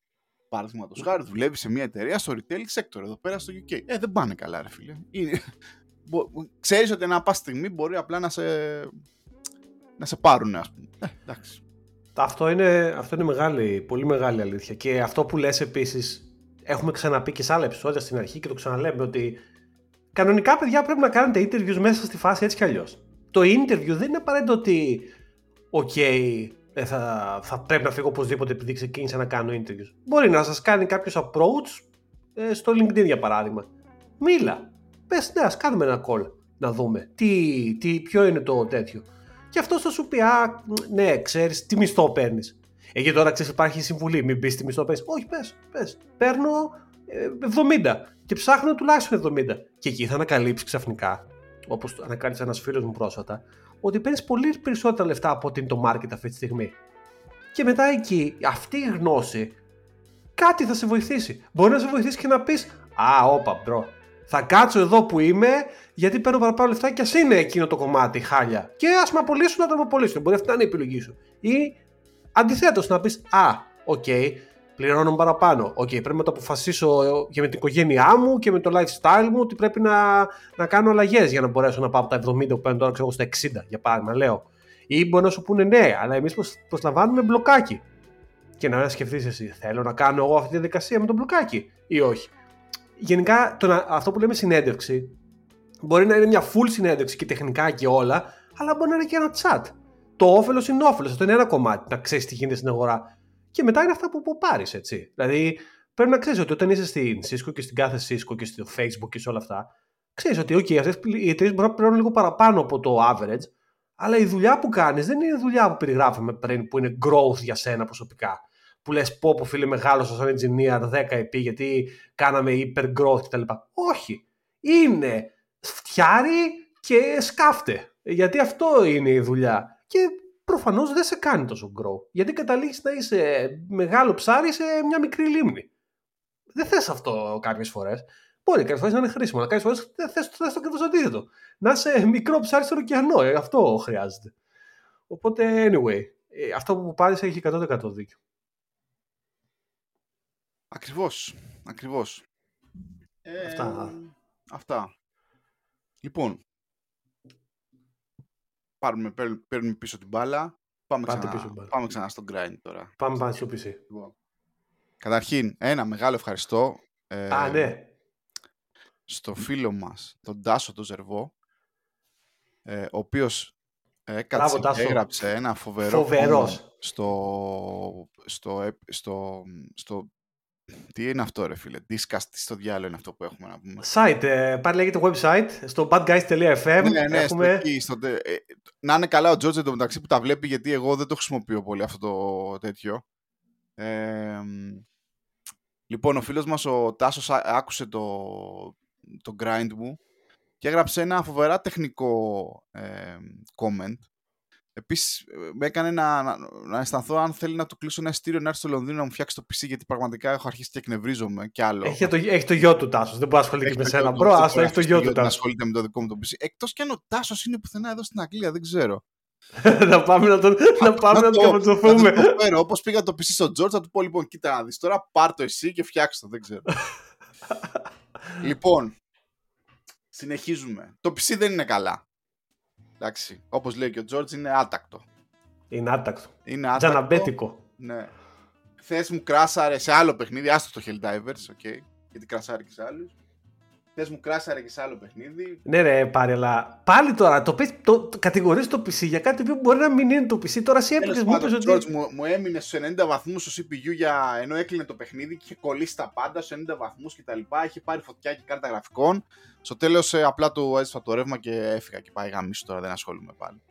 Παραδείγματος χάρη, δουλεύει σε μια εταιρεία στο retail sector εδώ πέρα στο UK. Ε, δεν πάνε καλά, ρε φίλε. Είναι... [LAUGHS] Ξέρεις ότι ένα πάση στιγμή μπορεί απλά να σε, να σε πάρουν, ας πούμε. Ε, εντάξει. Αυτό είναι, αυτό είναι μεγάλη, πολύ μεγάλη αλήθεια. Και αυτό που λες επίσης, έχουμε ξαναπεί και σε άλλα επεισόδια στην αρχή και το ξαναλέμε ότι κανονικά παιδιά πρέπει να κάνετε interviews μέσα στη φάση έτσι κι αλλιώς. Το interview δεν είναι απαραίτητο ότι οκ, ε, θα, θα πρέπει να φύγω οπωσδήποτε επειδή ξεκίνησα να κάνω interviews. Μπορεί να σας κάνει κάποιος approach ε, στο LinkedIn για παράδειγμα. Μίλα. Πες ναι, ας κάνουμε ένα call να δούμε τι, τι, ποιο είναι το τέτοιο. Και αυτός θα σου πει, α, ναι, ξέρεις τι μισθό παίρνεις. Εκεί τώρα ξέρεις, υπάρχει συμβουλή. Μην πεις τι μισθό, πες. Όχι, πες, πες. Παίρνω 70 ε, και ψάχνω τουλάχιστον 70. Και εκεί θα ανακαλύψεις ξαφνικά, όπως ανακάλυψε ένας φίλος μου πρόσφατα, ότι παίρνεις πολύ περισσότερα λεφτά από ότι είναι το market αυτή τη στιγμή. Και μετά εκεί, αυτή η γνώση, κάτι θα σε βοηθήσει. Μπορεί να σε βοηθήσει και να πεις, Α, όπα, bro. Θα κάτσω εδώ που είμαι, γιατί παίρνω παραπάνω λεφτά και ας είναι εκείνο το κομμάτι χάλια. Και ας με απολύσουν να το με απολύσουν. Μπορεί αυτή να είναι η επιλογή σου. Ή αντιθέτως να πεις, Α, OK, okay, πληρώνω παραπάνω. OK, okay, πρέπει να το αποφασίσω και με την οικογένειά μου και με το lifestyle μου ότι πρέπει να, να κάνω αλλαγές για να μπορέσω να πάω από τα 70 που παίρνω τώρα ξέρω, στα 60, για παράδειγμα, λέω. Ή μπορεί να σου πούνε ναι, αλλά εμείς προσλαμβάνουμε μπλοκάκι. Και να σκεφτείς εσύ, θέλω να κάνω εγώ αυτή τη διαδικασία με το μπλοκάκι ή όχι. Γενικά, το να, αυτό που λέμε συνέντευξη μπορεί να είναι μια full συνέντευξη και τεχνικά και όλα, αλλά μπορεί να είναι και ένα chat. Το όφελος είναι όφελος. Αυτό είναι ένα κομμάτι, να ξέρεις τι γίνεται στην αγορά. Και μετά είναι αυτά που, που πάρεις, έτσι. Δηλαδή, πρέπει να ξέρεις ότι όταν είσαι στην Cisco και στην κάθε Cisco και στο Facebook και σε όλα αυτά, ξέρεις ότι okay, αυτές οι εταιρείες μπορεί να πληρώνουν λίγο παραπάνω από το average, αλλά η δουλειά που κάνεις δεν είναι η δουλειά που περιγράφαμε πριν, που είναι growth για σένα προσωπικά. Που λες, πω, πω φίλε, μεγάλο σαν engineer 10 επί, γιατί κάναμε hyper growth κτλ. Όχι. Είναι φτιάρι και σκάφτε. Γιατί αυτό είναι η δουλειά. Και προφανώς δεν σε κάνει τόσο grow. Γιατί καταλήγεις να είσαι μεγάλο ψάρι σε μια μικρή λίμνη. Δεν θες αυτό κάποιες φορές. Μπορεί κάποιες φορές να είναι χρήσιμο, αλλά κάποιες φορές δεν θες το ακριβώς αντίθετο. Να είσαι μικρό ψάρι στον ωκεανό. Ε, αυτό χρειάζεται. Οπότε, anyway, ε, αυτό που πάρεις έχει 100% δίκιο. Ακριβώς, ακριβώς. Αυτά. Ε, αυτά. Λοιπόν, πάρουμε, παίρνουμε πίσω την μπάλα. Πάμε Πάτε ξανά, πίσω μπάλα. πάμε ξανά στο grind τώρα. Πάμε πάνω στο PC. Λοιπόν, Καταρχήν, ένα μεγάλο ευχαριστώ ε, Α, ναι. στο φίλο μας, τον Τάσο τον Ζερβό, ε, ο οποίος έκατσε Μπράβο, και Τάσο. έγραψε ένα φοβερό Φοβερός. comment στο, στο, επ- στο, στο, τι είναι αυτό ρε φίλε, Discast, τι στο διάλογο είναι αυτό που έχουμε να πούμε. Site, ε, πάλι λέγεται website, στο badguys.fm ναι, ναι, στο έχουμε... εκεί, στο, τε- ε, να είναι καλά ο Τζόρτζ εντωμεταξύ που τα βλέπει γιατί εγώ δεν το χρησιμοποιώ πολύ αυτό το τέτοιο. Ε, μ, λοιπόν, ο φίλος μας ο Τάσος ά- άκουσε το, το grind μου και έγραψε ένα φοβερά τεχνικό ε, comment. Επίσης ε, με έκανε να, να, να αισθανθώ αν θέλει να του κλείσω ένα ειστήριο να έρθει στο Λονδίνο να μου φτιάξει το PC γιατί πραγματικά έχω αρχίσει και εκνευρίζομαι κι άλλο. Έχει το, έχει το γιο του Τάσος, δεν μπορεί να ασχοληθεί και με Έχει το σένα. γιο του, Μπρο, δεν άστο, μπορεί έχει το να γιο αφήσει του να Τάσος. ασχολείται με το δικό μου το PC. Εκτός κι αν ο Τάσος είναι πουθενά εδώ στην Αγγλία, δεν ξέρω. [LAUGHS] να πάμε να τον, να πάμε να τον Να καμποτζωθούμε. το φέρω. Όπως πήγα το PC στον George, θα του πω λοιπόν, κοίτα να δεις τώρα, πάρ το εσύ και φτιάξ' το, δεν ξέρω. [LAUGHS] λοιπόν, συνεχίζουμε. Το PC δεν είναι καλά. Εντάξει, όπως λέει και ο George, είναι άτακτο. Είναι άτακτο. Είναι άτακτο. Τζαναμπέτικο. Ναι. Χθε μου κράσαρε σε άλλο παιχνίδι, άστο το Helldivers, οκ. γιατί κρασάρει και σε άλλους. Χθε μου κράσαρε και σε άλλο παιχνίδι. Ναι, ρε, πάρει, αλλά πάλι τώρα το, πες- το, το κατηγορείς το PC για κάτι που μπορεί να μην είναι το PC. Τώρα εσύ Τέλος έπαιξε, μου πάντων, είπες ότι. George, μου, μου έμεινε στους 90 βαθμούς στο CPU για... ενώ έκλεινε το παιχνίδι και είχε κολλήσει τα πάντα στους 90 βαθμούς κτλ. Είχε πάρει φωτιά και κάρτα γραφικών. Στο τέλος απλά του έσφα το ρεύμα και έφυγα και πάει γαμίσου τώρα, δεν ασχολούμαι πάλι.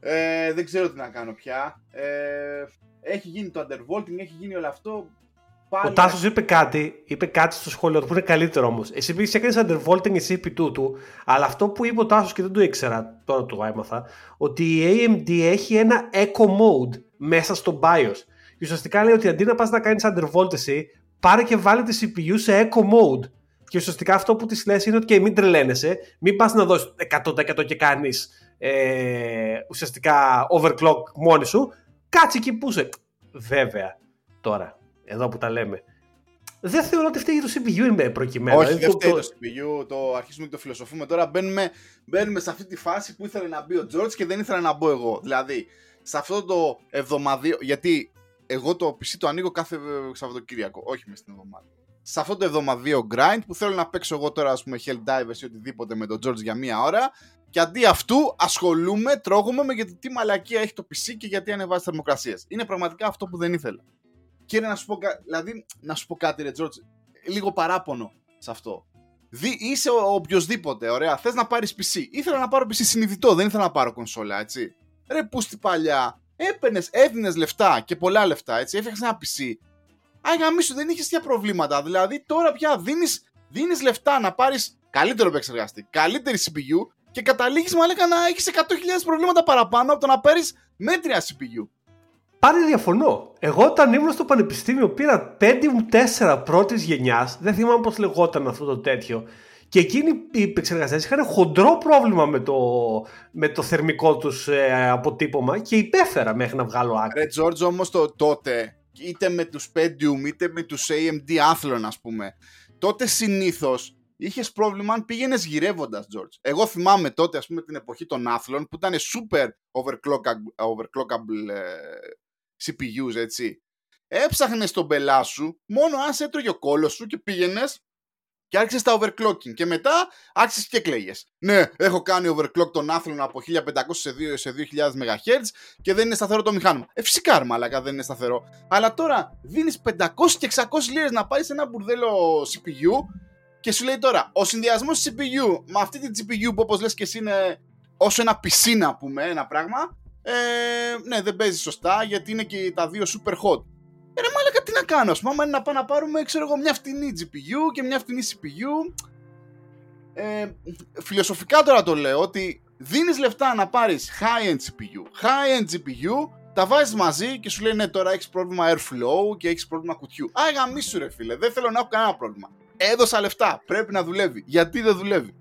Ε, δεν ξέρω τι να κάνω πια. Ε, έχει γίνει το undervolting, έχει γίνει όλο αυτό. Πάλι... Ο Τάσο είπε κάτι, είπε κάτι στο σχόλιο του που είναι καλύτερο όμως. Εσύ πήγες και έκανες undervolting εσύ επί τούτου, αλλά αυτό που είπε ο Τάσος και δεν το ήξερα, τώρα το έμαθα, ότι η AMD έχει ένα eco mode μέσα στο BIOS. Και ουσιαστικά λέει ότι αντί να πας να κάνεις undervolt εσύ, πάρε και βάλε τη CPU σε eco mode. Και ουσιαστικά αυτό που της λες είναι ότι και μην τρελαίνεσαι, μην πας να δώσεις 100% και κάνεις ε, ουσιαστικά overclock μόνη σου. Κάτσε εκεί που είσαι. Βέβαια, τώρα, εδώ που τα λέμε. Δεν θεωρώ ότι φταίει το CPU είναι προκειμένου. Όχι, Δηλαδή, δεν το- φταίει το- το CPU, το αρχίζουμε και το φιλοσοφούμε. Τώρα μπαίνουμε, μπαίνουμε σε αυτή τη φάση που ήθελε να μπει ο George και δεν ήθελα να μπω εγώ. Δηλαδή, σε αυτό το εβδομαδίο. Γιατί εγώ το PC το ανοίγω κάθε ε, Σαββατοκύριακο, όχι μες στην εβδομάδα. Σε αυτό το εβδομαδίο grind που θέλω να παίξω εγώ τώρα, ας πούμε, Helldivers ή οτιδήποτε με τον George για μία ώρα. Και αντί αυτού ασχολούμαι, τρώγομαι με γιατί τι μαλακία έχει το PC και γιατί ανεβάζει θερμοκρασίες. Είναι πραγματικά αυτό που δεν ήθελα. Κύριε, να σου πω, κα- δηλαδή, να σου πω κάτι, ρε George, λίγο παράπονο σε αυτό. Δι, είσαι ο οποιοδήποτε, ωραία. Θες να πάρεις PC. Ήθελα να πάρω PC συνειδητό, δεν ήθελα να πάρω κονσόλα, έτσι. Ρε, που στη παλιά έπαιρνες, έδινες λεφτά και πολλά λεφτά, έτσι. Έφτιαξες ένα PC. Άγια σου δεν είχες τέτοια προβλήματα. Δηλαδή τώρα πια δίνει δίνεις λεφτά να πάρεις καλύτερο επεξεργαστή, καλύτερη CPU και καταλήγεις μαλάκα να έχεις 100.000 προβλήματα παραπάνω από το να πάρει μέτρια CPU. Πάλι διαφωνώ. Εγώ όταν ήμουν στο πανεπιστήμιο πήρα Pentium 4 πρώτης γενιάς. Δεν θυμάμαι πώς λεγόταν αυτό το τέτοιο. Και εκείνοι οι επεξεργαστές είχαν χοντρό πρόβλημα με το, με το θερμικό τους αποτύπωμα και υπέφερα μέχρι να βγάλω άκρη. Ρε George όμως το, τότε, είτε με τους Pentium είτε με τους AMD Athlon ας πούμε, τότε συνήθως είχες πρόβλημα αν πήγαινες γυρεύοντας, George. Εγώ θυμάμαι τότε, ας πούμε, την εποχή των Athlon που ήταν super overclockable, overclockable ε, CPUs, έτσι. Έψαχνες τον πελά σου μόνο αν σε έτρωγε ο κόλος σου και πήγαινες και άρχισες τα overclocking. Και μετά άρχισες και κλαίγες. Ναι, έχω κάνει overclock τον Athlon από 1500 σε 2 σε 2000 MHz και δεν είναι σταθερό το μηχάνημα. Ε, φυσικά, ρε μαλάκα, δεν είναι σταθερό. Αλλά τώρα δίνεις 500 και 600 λίρες να πάρεις ένα μπουρδέλο CPU και σου λέει τώρα, ο συνδυασμός τη CPU με αυτή την GPU που όπως λες και εσύ είναι όσο ένα PC να πούμε, ένα πράγμα, ε, ναι, δεν παίζει σωστά γιατί είναι και τα δύο super hot. Ε, ρε μάλακα, τι να κάνω, ας πούμε, άμα είναι να πάμε να πάρουμε, ξέρω εγώ, μια φτηνή GPU και μια φτηνή CPU. Ε, φιλοσοφικά τώρα το λέω, ότι δίνεις λεφτά να πάρεις high-end CPU, high-end GPU, τα βάζεις μαζί και σου λέει ναι τώρα έχεις πρόβλημα airflow και έχεις πρόβλημα κουτιού. Α, γαμίσου ρε φίλε, δεν θέλω να έχω κανένα πρόβλημα. Έδωσα λεφτά, πρέπει να δουλεύει. Γιατί δεν δουλεύει;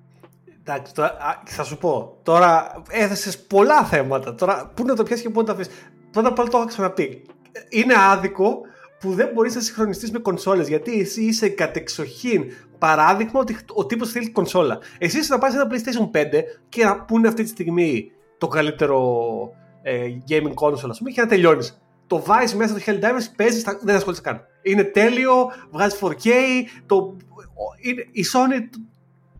Εντάξει, τώρα, α, θα σου πω. Τώρα έθεσες πολλά θέματα. Τώρα, πού να το πιάσεις και πού να το αφήσεις. Πρώτα απ' όλα το έχω ξαναπεί. Είναι άδικο που δεν μπορείς να συγχρονιστείς με κονσόλες. Γιατί εσύ είσαι κατεξοχήν παράδειγμα ότι ο τύπος θέλει κονσόλα. Εσύ είσαι να πάρει ένα PlayStation 5 και να πούνε αυτή τη στιγμή το καλύτερο, ε, gaming console, ας πούμε, και να τελειώνεις. Το βάζεις μέσα στο Helldivers, παίζεις, δεν ασχολείσαι καν. Είναι τέλειο, βγάζεις 4K, το, είναι, η Sony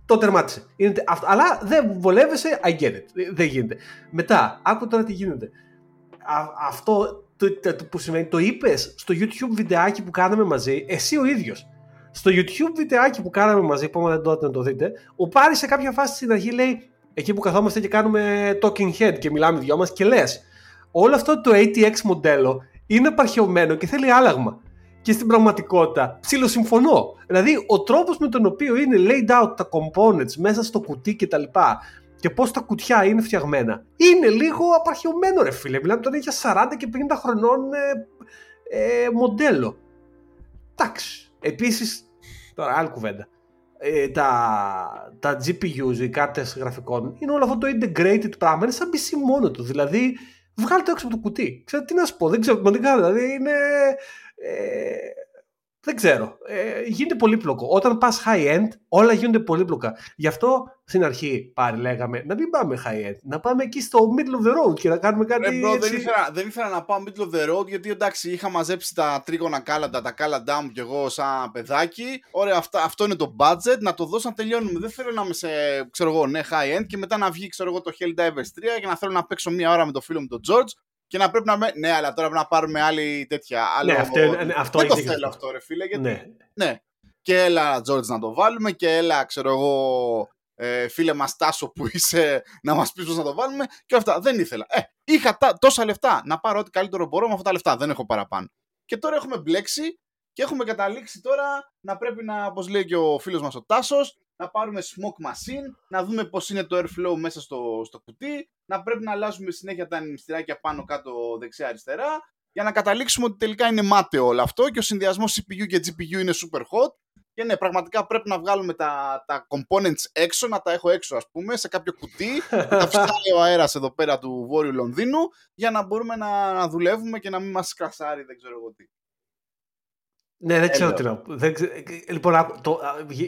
το, το τερμάτισε. Είναι, αλλά δεν βολεύεσαι, I get it. Δεν γίνεται. Μετά, άκου τώρα τι γίνεται. Α, αυτό το, το, που σημαίνει, το είπες στο YouTube βιντεάκι που κάναμε μαζί, εσύ ο ίδιος. Στο YouTube βιντεάκι που κάναμε μαζί, που δεν τότε να το δείτε, ο Πάρης σε κάποια φάση στην αρχή λέει, εκεί που καθόμαστε και κάνουμε talking head και μιλάμε δυο μας και λες, όλο αυτό το ATX μοντέλο είναι απαρχαιωμένο και θέλει άλλαγμα. Και στην πραγματικότητα ψιλοσυμφωνώ. Δηλαδή, ο τρόπος με τον οποίο είναι laid out τα components μέσα στο κουτί κτλ. Και, και πώς τα κουτιά είναι φτιαγμένα, είναι λίγο απαρχαιωμένο, ρε φίλε. Μιλάμε τώρα για 40 και 50 χρονών ε, ε, μοντέλο. Εντάξει. Επίσης, τώρα άλλη κουβέντα. Ε, τα, τα GPUs, οι κάρτες γραφικών, είναι όλο αυτό το integrated πράγμα. Είναι σαν PC μόνο του. Δηλαδή, βγάλει το έξω από το κουτί. Ξέρω τι να σου πω, δεν ξέρω πραγματικά. Δηλαδή είναι. Ε, δεν ξέρω. Ε, γίνεται πολύπλοκο. Όταν πας high-end, όλα γίνονται πολύπλοκα. Γι' αυτό στην αρχή πάλι λέγαμε να μην πάμε high-end, να πάμε εκεί στο middle of the road και να κάνουμε κάτι. Ε, bro, δεν, ήθελα, δεν ήθελα να πάω middle of the road γιατί εντάξει είχα μαζέψει τα τρίγωνα κάλαντα, τα κάλαντά μου κι εγώ σαν παιδάκι. Ωραία, αυτά, αυτό είναι το budget, να το δώσω να τελειώνουμε. Δεν θέλω να είμαι σε ξέρω εγώ, ναι, high-end και μετά να βγει ξέρω εγώ, το Helldivers 3 και να θέλω να παίξω μία ώρα με το φίλο μου τον George και να πρέπει να. Με... Ναι, αλλά τώρα πρέπει να πάρουμε άλλη τέτοια. Άλλο... Ναι, αυτό, ναι, αυτό δεν το θέλω αυτό, ρε φίλε. Γιατί... Ναι. ναι. Και έλα, Τζόρτζ, να το βάλουμε. Και έλα, ξέρω εγώ, ε, φίλε μας Τάσο που είσαι, να μας πεις πώς να το βάλουμε. Και αυτά. Δεν ήθελα. Ε, είχα τόσα λεφτά να πάρω ό,τι καλύτερο μπορώ με αυτά τα λεφτά. Δεν έχω παραπάνω. Και τώρα έχουμε μπλέξει και έχουμε καταλήξει τώρα να πρέπει να, όπως λέει και ο φίλος μας ο Τάσος, να πάρουμε smoke machine, να δούμε πώς είναι το airflow μέσα στο, στο κουτί, να πρέπει να αλλάζουμε συνέχεια τα νηστηράκια πάνω κάτω δεξιά-αριστερά, για να καταλήξουμε ότι τελικά είναι μάταιο όλο αυτό και ο συνδυασμός CPU και GPU είναι super hot. Και ναι, πραγματικά πρέπει να βγάλουμε τα, τα components έξω, να τα έχω έξω ας πούμε, σε κάποιο κουτί, να τα φυσάει ο αέρας εδώ πέρα του Βόρειου Λονδίνου, για να μπορούμε να, να δουλεύουμε και να μην μας κρασάρει δεν ξέρω εγώ τι. Ναι, δεν ξέρω τι να πω. Λοιπόν, το,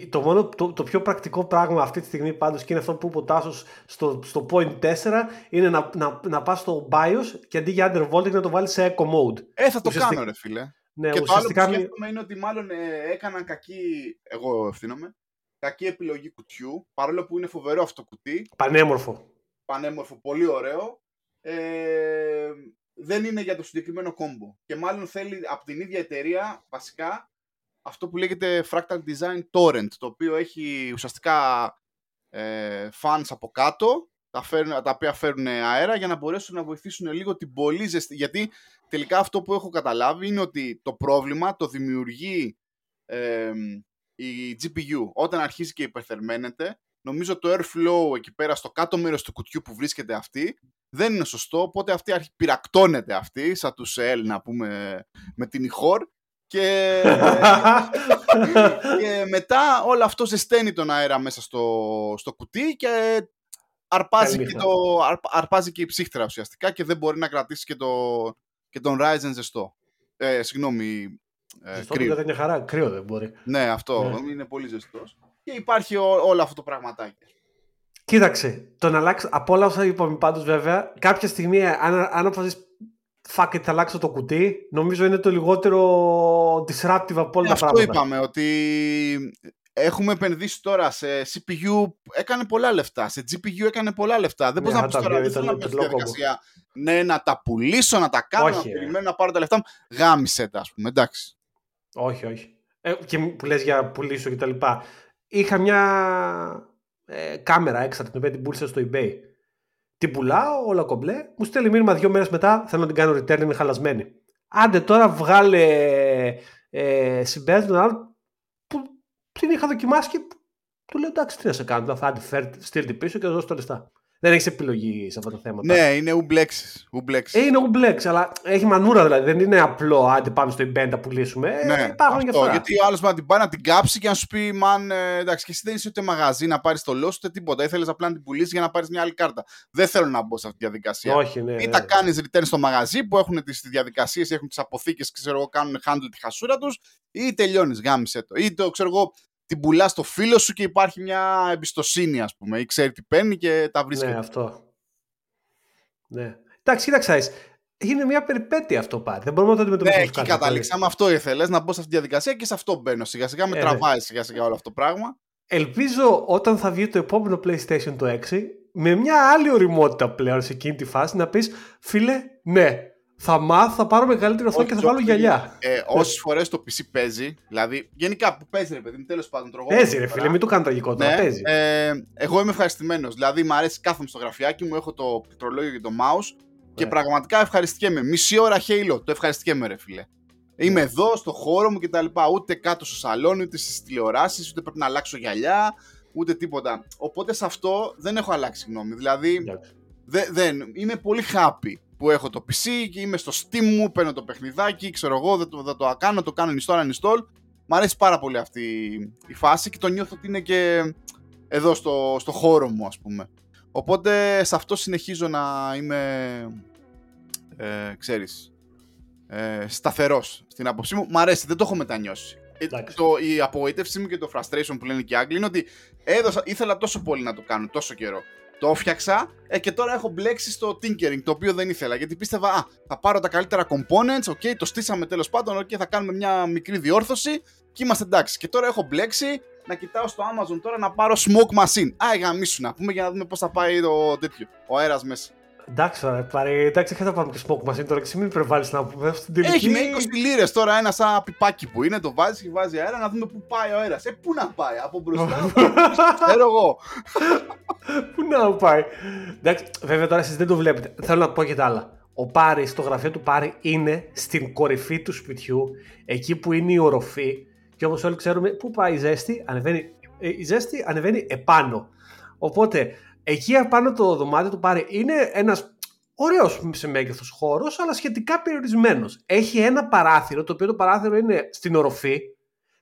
το, μόνο, το, το, πιο πρακτικό πράγμα αυτή τη στιγμή πάντως και είναι αυτό που είπε ο Τάσος στο, στο point 4 είναι να, να, να πας στο BIOS και αντί για undervolting να το βάλεις σε eco mode. Ε, θα το κάνω ρε φίλε. Ναι, και ουσιαστικά... το άλλο που σκέφτομαι είναι ότι μάλλον ε, έκαναν κακή, εγώ ευθύνομαι, κακή επιλογή κουτιού, παρόλο που είναι φοβερό αυτό το κουτί. Πανέμορφο. Πανέμορφο, πολύ ωραίο. Ε, δεν είναι για το συγκεκριμένο κόμπο. Και μάλλον θέλει από την ίδια εταιρεία βασικά αυτό που λέγεται Fractal Design Torrent, το οποίο έχει ουσιαστικά ε, fans από κάτω, τα, φέρουν, τα οποία φέρνουν αέρα για να μπορέσουν να βοηθήσουν λίγο την πολύ ζεστή. Γιατί τελικά αυτό που έχω καταλάβει είναι ότι το πρόβλημα το δημιουργεί ε, η GPU όταν αρχίζει και υπερθερμαίνεται. Νομίζω το airflow εκεί πέρα στο κάτω μέρος του κουτιού που βρίσκεται αυτή δεν είναι σωστό, οπότε αυτή πυρακτώνεται αυτή, σαν τους ΕΛ να πούμε με την ηχόρ και, [LAUGHS] και μετά όλο αυτό ζεσταίνει τον αέρα μέσα στο, στο κουτί και αρπάζει και, το, αρπάζει και η ψύχτρα ουσιαστικά και δεν μπορεί να κρατήσει και, το, και τον Ryzen ζεστό. Ε, συγγνώμη, ε, ζεστό κρύο. δεν είναι χαρά, κρύο δεν μπορεί. Ναι, αυτό, ναι. είναι πολύ ζεστός. Και υπάρχει όλο αυτό το πραγματάκι. Κοίταξε, το να αλλάξει από όλα όσα είπαμε πάντως βέβαια, κάποια στιγμή αν, αν αποφασίσεις fuck it, θα αλλάξω το κουτί, νομίζω είναι το λιγότερο disruptive από όλα τα πράγματα. Αυτό είπαμε, ότι έχουμε επενδύσει τώρα σε CPU, έκανε πολλά λεφτά, σε GPU έκανε πολλά λεφτά. Δεν ναι, μπορεί να πει τώρα, δεν θέλω να πει διαδικασία. Ναι, να τα πουλήσω, να τα κάνω, όχι, να περιμένω να πάρω τα λεφτά μου. Γάμισε τα, ας πούμε, εντάξει. Όχι, όχι. Ε, και που λες για πουλήσω και τα λοιπά. Είχα μια ε, κάμερα έξω την οποία την πούλησα στο eBay. Την πουλάω, όλα κομπλέ. Μου στέλνει μήνυμα δύο μέρες μετά. Θέλω να την κάνω return, είναι χαλασμένη. Άντε τώρα βγάλε ε, συμπέρασμα που την είχα δοκιμάσει και του λέω εντάξει τι να σε κάνω. Θα τη στείλει πίσω και θα δώσω τα λεφτά. Δεν έχεις επιλογή σε αυτά τα θέματα. Ναι, είναι ουμπλέξεις. Ε, είναι ουμπλέξεις, αλλά έχει μανούρα δηλαδή. Δεν είναι απλό. Άντε πάμε στο eBay να τα πουλήσουμε. Ε, ναι, υπάρχουν αυτό, αυτά. Γιατί ο άλλος να την πάει να την κάψει και να σου πει, Μαν, ε, εντάξει, και εσύ δεν είσαι ούτε μαγαζί να πάρεις το λόγο ούτε τίποτα. Ήθελες απλά να την πουλήσεις για να πάρεις μια άλλη κάρτα. Δεν θέλω να μπω σε αυτή τη διαδικασία. Όχι, ναι, Ή ναι, τα κάνεις return στο μαγαζί που έχουν τις διαδικασίες, έχουν τις αποθήκες, ξέρω εγώ, κάνουν handle τη χασούρα τους, ή τελειώνεις, γάμισε το. Ή το ξέρω εγώ, την πουλά στο φίλο σου και υπάρχει μια εμπιστοσύνη, ας πούμε, ή ξέρει τι παίρνει και τα βρίσκει. Ναι, αυτό. Ναι. Εντάξει, κοίταξε. Είναι μια περιπέτεια αυτό πάλι. Δεν μπορούμε να το αντιμετωπίσουμε. Ναι, εκεί καταλήξαμε. Αυτό ήθελες να μπω σε αυτή τη διαδικασία και σε αυτό μπαίνω. Σιγά σιγά με ε, τραβάει σιγά σιγά όλο αυτό το πράγμα. Ελπίζω όταν θα βγει το επόμενο PlayStation το 6 με μια άλλη οριμότητα πλέον σε εκείνη τη φάση να πεις φίλε, ναι, θα μάθω, θα πάρω μεγαλύτερη οθόνη και θα βάλω γυαλιά. Ε, Όσες φορές το PC παίζει, δηλαδή γενικά που παίζει ρε παιδί μου, τέλος πάντων τρογό. Παίζει ρε φίλε, μην το κάνω τραγικό τώρα. Ναι, παίζει. Ε, εγώ είμαι ευχαριστημένος. Δηλαδή μου αρέσει κάθομαι στο γραφιάκι μου, έχω το πληκτρολόγιο και το mouse και ναι. πραγματικά ευχαριστιέμαι. Μισή ώρα Halo, το ευχαριστιέμαι ρε φίλε. Είμαι ναι. εδώ στο χώρο μου κτλ. Ούτε κάτω στο σαλόνι, ούτε στις τηλεοράσεις, ούτε πρέπει να αλλάξω γυαλιά, ούτε τίποτα. Οπότε σε αυτό δεν έχω αλλάξει γνώμη. Δηλαδή, δε, δεν, είμαι πολύ happy που έχω το PC και είμαι στο Steam μου, παίρνω το παιχνιδάκι, ξέρω εγώ, δεν το, δεν το κάνω, το κάνω install, uninstall. Μ' αρέσει πάρα πολύ αυτή η φάση και το νιώθω ότι είναι και εδώ στο, στο χώρο μου, ας πούμε. Οπότε σε αυτό συνεχίζω να είμαι, ε, ξέρεις, ε, σταθερός στην άποψή μου. Μ' αρέσει, δεν το έχω μετανιώσει. Ε, το, η απογοήτευσή μου και το frustration που λένε και οι Άγγλοι είναι ότι έδωσα, ήθελα τόσο πολύ να το κάνω, τόσο καιρό. Το έφτιαξα ε, και τώρα έχω μπλέξει στο tinkering, το οποίο δεν ήθελα. Γιατί πίστευα, α, θα πάρω τα καλύτερα components, ok, το στήσαμε τέλος πάντων, ok, θα κάνουμε μια μικρή διόρθωση και είμαστε εντάξει. Και τώρα έχω μπλέξει να κοιτάω στο Amazon τώρα να πάρω smoke machine. Α, γαμίσου να πούμε για να δούμε πώς θα πάει το τέτοιο, ο αέρας μέσα. Εντάξει, τώρα, πάρει, εντάξει, θα πάμε και smoke machine τώρα και μην υπερβάλλεις να πούμε στην τελική. Έχει με 20 λίρες τώρα ένα σαν πιπάκι που είναι, το βάζεις και βάζει αέρα να δούμε πού πάει ο αέρας. Ε, πού να πάει, από μπροστά, [LAUGHS] ξέρω εγώ. πού να πάει. Εντάξει, βέβαια τώρα εσείς δεν το βλέπετε. Θέλω να πω και τα άλλα. Ο Πάρη, στο γραφείο του Πάρη είναι στην κορυφή του σπιτιού, εκεί που είναι η οροφή. Και όπως όλοι ξέρουμε, πού πάει η ζέστη, ανεβαίνει, ε, η ζέστη ανεβαίνει επάνω. Οπότε Εκεί απάνω το δωμάτιο του πάρει είναι ένας ωραίος σε μέγεθος χώρος, αλλά σχετικά περιορισμένος. Έχει ένα παράθυρο, το οποίο το παράθυρο είναι στην οροφή,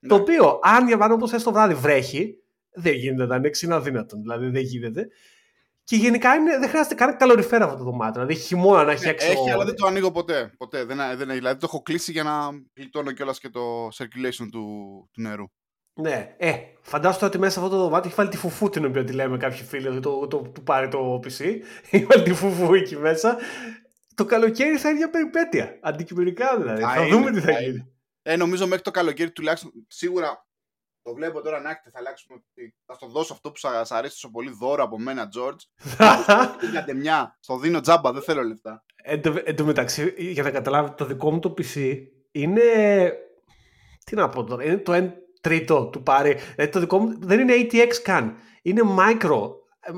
το ναι. οποίο αν διαβάνω όπως το βράδυ βρέχει, δεν γίνεται να ανοίξει, είναι αδύνατο. Δηλαδή δεν γίνεται. Και γενικά είναι, δεν χρειάζεται καν καλοριφέρα αυτό το δωμάτιο. Δηλαδή χειμώνα να έχει ναι, έξω. Έχει, αλλά δεν το ανοίγω ποτέ. ποτέ. Δεν, δεν, δηλαδή το έχω κλείσει για να γλιτώνω κιόλας και το circulation του, του νερού. Ναι, ε, φαντάζομαι ότι μέσα σε αυτό το δωμάτιο έχει βάλει τη φουφού την οποία τη λέμε κάποιοι φίλοι ότι το, το, του πάρει το PC. [LAUGHS] Έχει βάλει τη φουφού εκεί μέσα. Το καλοκαίρι θα είναι μια περιπέτεια. Αντικειμενικά δηλαδή. θα δούμε τι θα γίνει. Ε, νομίζω μέχρι το καλοκαίρι τουλάχιστον σίγουρα το βλέπω τώρα να έχετε, θα αλλάξουμε. Θα στο δώσω αυτό που σας αρέσει τόσο πολύ δώρο από μένα, George. [LAUGHS] Για μια. Στο δίνω τζάμπα, δεν θέλω λεφτά. Εν τω μεταξύ, για να καταλάβετε, το δικό μου το PC είναι. Τι να πω τώρα, είναι το τρίτο του πάρει. Δηλαδή το δικό μου δεν είναι ATX καν. Είναι micro. Ε,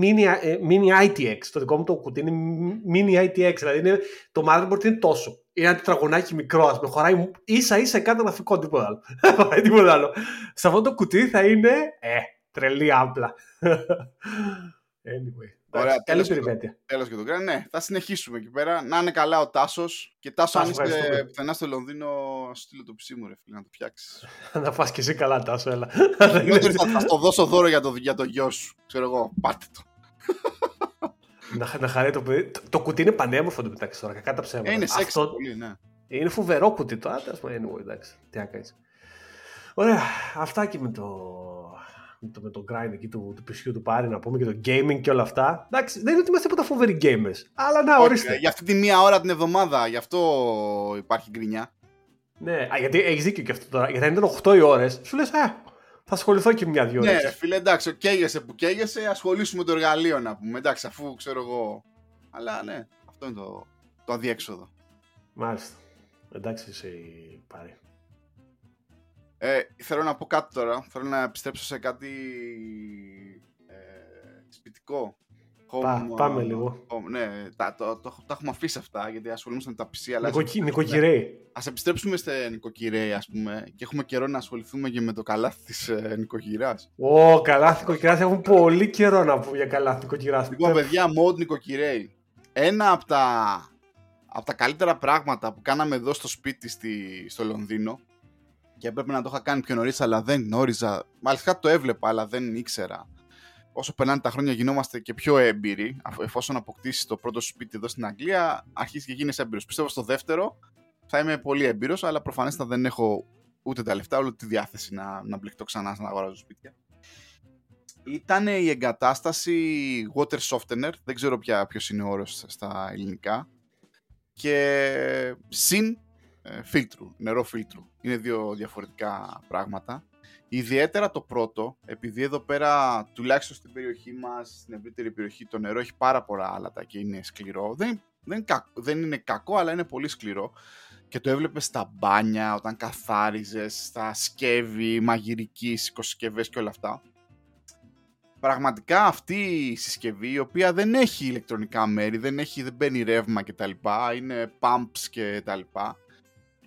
mini, ε, mini ITX. Το δικό μου το κουτί είναι mini ITX. Δηλαδή είναι, το motherboard είναι τόσο. Είναι ένα τετραγωνάκι μικρό, ας πούμε. Χωράει ίσα ίσα κάτω γραφικό, τίποτα άλλο. [LAUGHS] τίποτα άλλο. Σε αυτό το κουτί θα είναι. Ε, τρελή άμπλα. [LAUGHS] anyway. Ωραία, τέλος και το κράτο. Ναι, θα συνεχίσουμε εκεί πέρα. Να είναι καλά ο Τάσος. Και Τάσο, αν είσαι πουθενά στο Λονδίνο, στείλω το ψήμου, ρε φίλε, να το φτιάξεις. [LAUGHS] να φας και εσύ καλά, Τάσο, έλα. [LAUGHS] θα, θα το δώσω δώρο για το, για το γιο σου. Ξέρω εγώ, πάτε το. να, να χαρεί το παιδί. Το, το κουτί είναι πανέμορφο το μεταξύ τώρα, κακά τα ψέματα. Είναι σεξ Αυτό... πολύ, ναι. Είναι φοβερό κουτί το. Άντε, ας πούμε, anyway, εντάξει. Τι να κάνεις. Ωραία, αυτά και με το με το, με το grind εκεί του, του πισιού του πάρει να πούμε και το gaming και όλα αυτά. Εντάξει, δεν είναι ότι είμαστε τίποτα φοβεροί gamers. Αλλά να ορίστε. για αυτή τη μία ώρα την εβδομάδα, γι' αυτό υπάρχει γκρινιά. Ναι, α, γιατί έχεις δίκιο και αυτό τώρα. Γιατί αν ήταν 8 οι ώρες, σου λες, Α, θα ασχοληθώ και μια-δυο ώρες. Ναι, φίλε, εντάξει, καίγεσαι που καίγεσαι, ασχολήσουμε το εργαλείο να πούμε. Εντάξει, αφού ξέρω εγώ. Αλλά ναι, αυτό είναι το, το αδιέξοδο. Μάλιστα. Εντάξει, εσύ πάρει. Ε, θέλω να πω κάτι τώρα. Θέλω να επιστρέψω σε κάτι ε, σπιτικό. Πά, πάμε λίγο. ναι, τα, το, το, τα έχουμε αφήσει αυτά γιατί ασχολούμαστε με τα PC. Αλλά Νικοκυ, νοικοκυρέοι. Α επιστρέψουμε σε νοικοκυρέοι, ας πούμε, και έχουμε καιρό να ασχοληθούμε και με το καλάθι της ε, νοικοκυρά. Ω, καλάθι νοικοκυρά. Έχουν πολύ καιρό να πούμε για καλάθι νοικοκυρά. Λοιπόν, παιδιά, mod νοικοκυρέοι. Ένα από τα, από τα καλύτερα πράγματα που κάναμε εδώ στο σπίτι στη, στο Λονδίνο και έπρεπε να το είχα κάνει πιο νωρίς, αλλά δεν γνώριζα. Μάλιστα το έβλεπα, αλλά δεν ήξερα. Όσο περνάνε τα χρόνια, γινόμαστε και πιο έμπειροι. Εφόσον αποκτήσεις το πρώτο σπίτι εδώ στην Αγγλία, αρχίζεις και γίνει έμπειρος. Πιστεύω στο δεύτερο θα είμαι πολύ έμπειρος, αλλά προφανέστα δεν έχω ούτε τα λεφτά, ούτε τη διάθεση να, να μπλεχτώ ξανά να αγοράζω σπίτια. ήταν η εγκατάσταση water softener, δεν ξέρω πια ποιος είναι ο όρος στα ελληνικά, και συν ε, φίλτρου, νερό φίλτρου. Είναι δύο διαφορετικά πράγματα. Ιδιαίτερα το πρώτο, επειδή εδώ πέρα, τουλάχιστον στην περιοχή μας, στην ευρύτερη περιοχή, το νερό έχει πάρα πολλά άλατα και είναι σκληρό. Δεν, δεν, δεν είναι κακό, αλλά είναι πολύ σκληρό. Και το έβλεπες στα μπάνια, όταν καθάριζες, στα σκεύη, μαγειρική, συσκευές και όλα αυτά. Πραγματικά αυτή η συσκευή, η οποία δεν έχει ηλεκτρονικά μέρη, δεν, έχει, δεν μπαίνει ρεύμα κτλ, είναι pumps κτλ,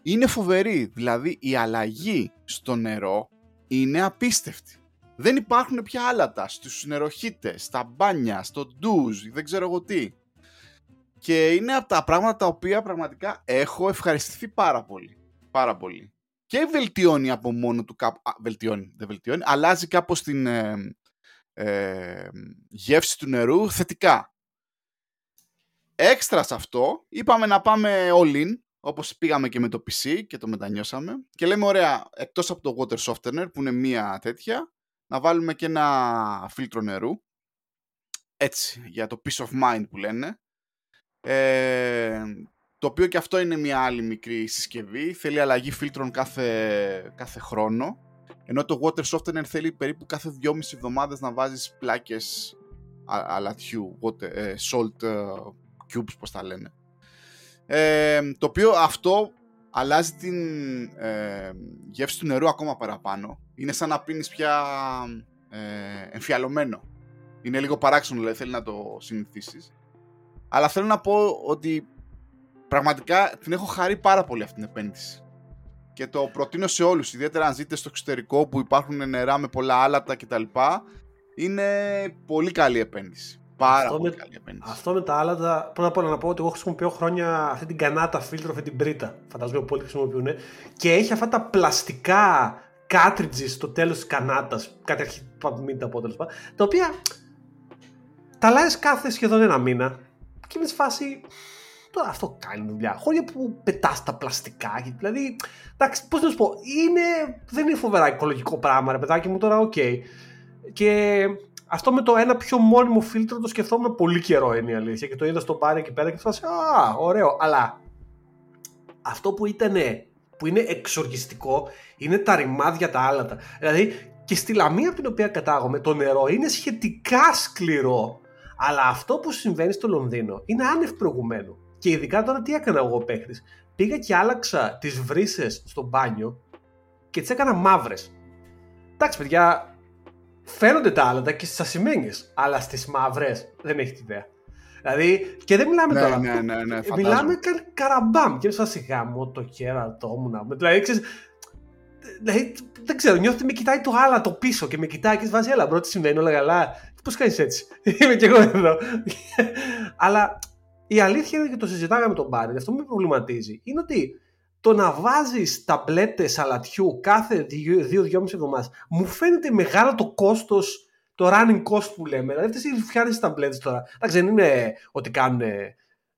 είναι φοβερή. Δηλαδή η αλλαγή στο νερό είναι απίστευτη. Δεν υπάρχουν πια άλατα στους νεροχύτες, στα μπάνια, στο ντουζ, δεν ξέρω εγώ τι. Και είναι από τα πράγματα τα οποία πραγματικά έχω ευχαριστηθεί πάρα πολύ. Πάρα πολύ. Και βελτιώνει από μόνο του κάπου... βελτιώνει, δεν βελτιώνει. Αλλάζει κάπως την ε, ε, γεύση του νερού θετικά. Έξτρα σε αυτό, είπαμε να πάμε all in όπως πήγαμε και με το PC και το μετανιώσαμε και λέμε ωραία, εκτός από το water softener που είναι μία τέτοια, να βάλουμε και ένα φίλτρο νερού, έτσι, για το peace of mind που λένε, ε, το οποίο και αυτό είναι μια άλλη μικρή συσκευή, θέλει αλλαγή φίλτρων κάθε, κάθε χρόνο, ενώ το water softener θέλει περίπου κάθε 2,5 εβδομάδες να βάζεις πλάκες αλατιού, water, ε, salt ε, cubes, πώς τα λένε. Ε, το οποίο αυτό αλλάζει την ε, γεύση του νερού ακόμα παραπάνω. Είναι σαν να πίνεις πια ε, εμφιαλωμένο. Είναι λίγο παράξενο, δηλαδή θέλει να το συνηθίσεις. Αλλά θέλω να πω ότι πραγματικά την έχω χαρεί πάρα πολύ αυτή την επένδυση. Και το προτείνω σε όλους, ιδιαίτερα αν ζείτε στο εξωτερικό που υπάρχουν νερά με πολλά άλατα κτλ. Είναι πολύ καλή επένδυση. Πάρα αυτό πολύ με, καλή επένδυση. Αυτό με τα άλλα, πρώτα απ' όλα να πω ότι εγώ χρησιμοποιώ χρόνια αυτή την κανάτα φίλτρο, αυτή την πρίτα. Φαντάζομαι ότι πολλοί χρησιμοποιούν. Και έχει αυτά τα πλαστικά cartridges στο τέλος της κανάτα. Κάτι αρχή, μην τα πω τέλο πάντων. Τα οποία τα αλλάζει κάθε σχεδόν ένα μήνα. Και με φάση. Τώρα αυτό κάνει δουλειά. Χώρια που πετάς τα πλαστικά. Δηλαδή, εντάξει, πώς να σου πω, είναι, δεν είναι φοβερά οικολογικό πράγμα, ρε παιδάκι μου τώρα, OK. Okay. Και αυτό με το ένα πιο μόνιμο φίλτρο το σκεφτόμουν πολύ καιρό είναι η αλήθεια και το είδα στο μπάρ εκεί πέρα και φάση α, ωραίο, αλλά αυτό που ήταν που είναι εξοργιστικό είναι τα ρημάδια τα άλατα. Δηλαδή και στη Λαμία από την οποία κατάγομαι το νερό είναι σχετικά σκληρό αλλά αυτό που συμβαίνει στο Λονδίνο είναι άνευ προηγουμένου. Και ειδικά τώρα τι έκανα εγώ παίχτης. Πήγα και άλλαξα τις βρύσες στο μπάνιο και τις έκανα μαύρες. Εντάξει παιδιά, φαίνονται τα άλατα και στις ασημένιες. Αλλά στις μαύρες δεν έχεις ιδέα. Δηλαδή, και δεν μιλάμε ναι, τώρα. Ναι, ναι, ναι, μιλάμε κα, καραμπάμ. Και σε γαμώ το κέρατό μου να Δηλαδή, ξέρεις, δηλαδή, δεν ξέρω, νιώθω ότι με κοιτάει το άλατο πίσω και με κοιτάει και βάζει, έλα bro, τι συμβαίνει, όλα καλά. Πώς κάνεις έτσι; [LAUGHS] Είμαι κι εγώ εδώ. [LAUGHS] Αλλά η αλήθεια είναι και το συζητάγαμε με τον Μπάρι, αυτό που με προβληματίζει είναι ότι το να βάζεις ταμπλέτες αλατιού κάθε 2-2,5 εβδομάδες μου φαίνεται μεγάλο το κόστος, το running cost που λέμε. Δηλαδή, αυτές οι φτιάχνει ταμπλέτες τώρα. Εντάξει, δεν είναι ότι κάνουν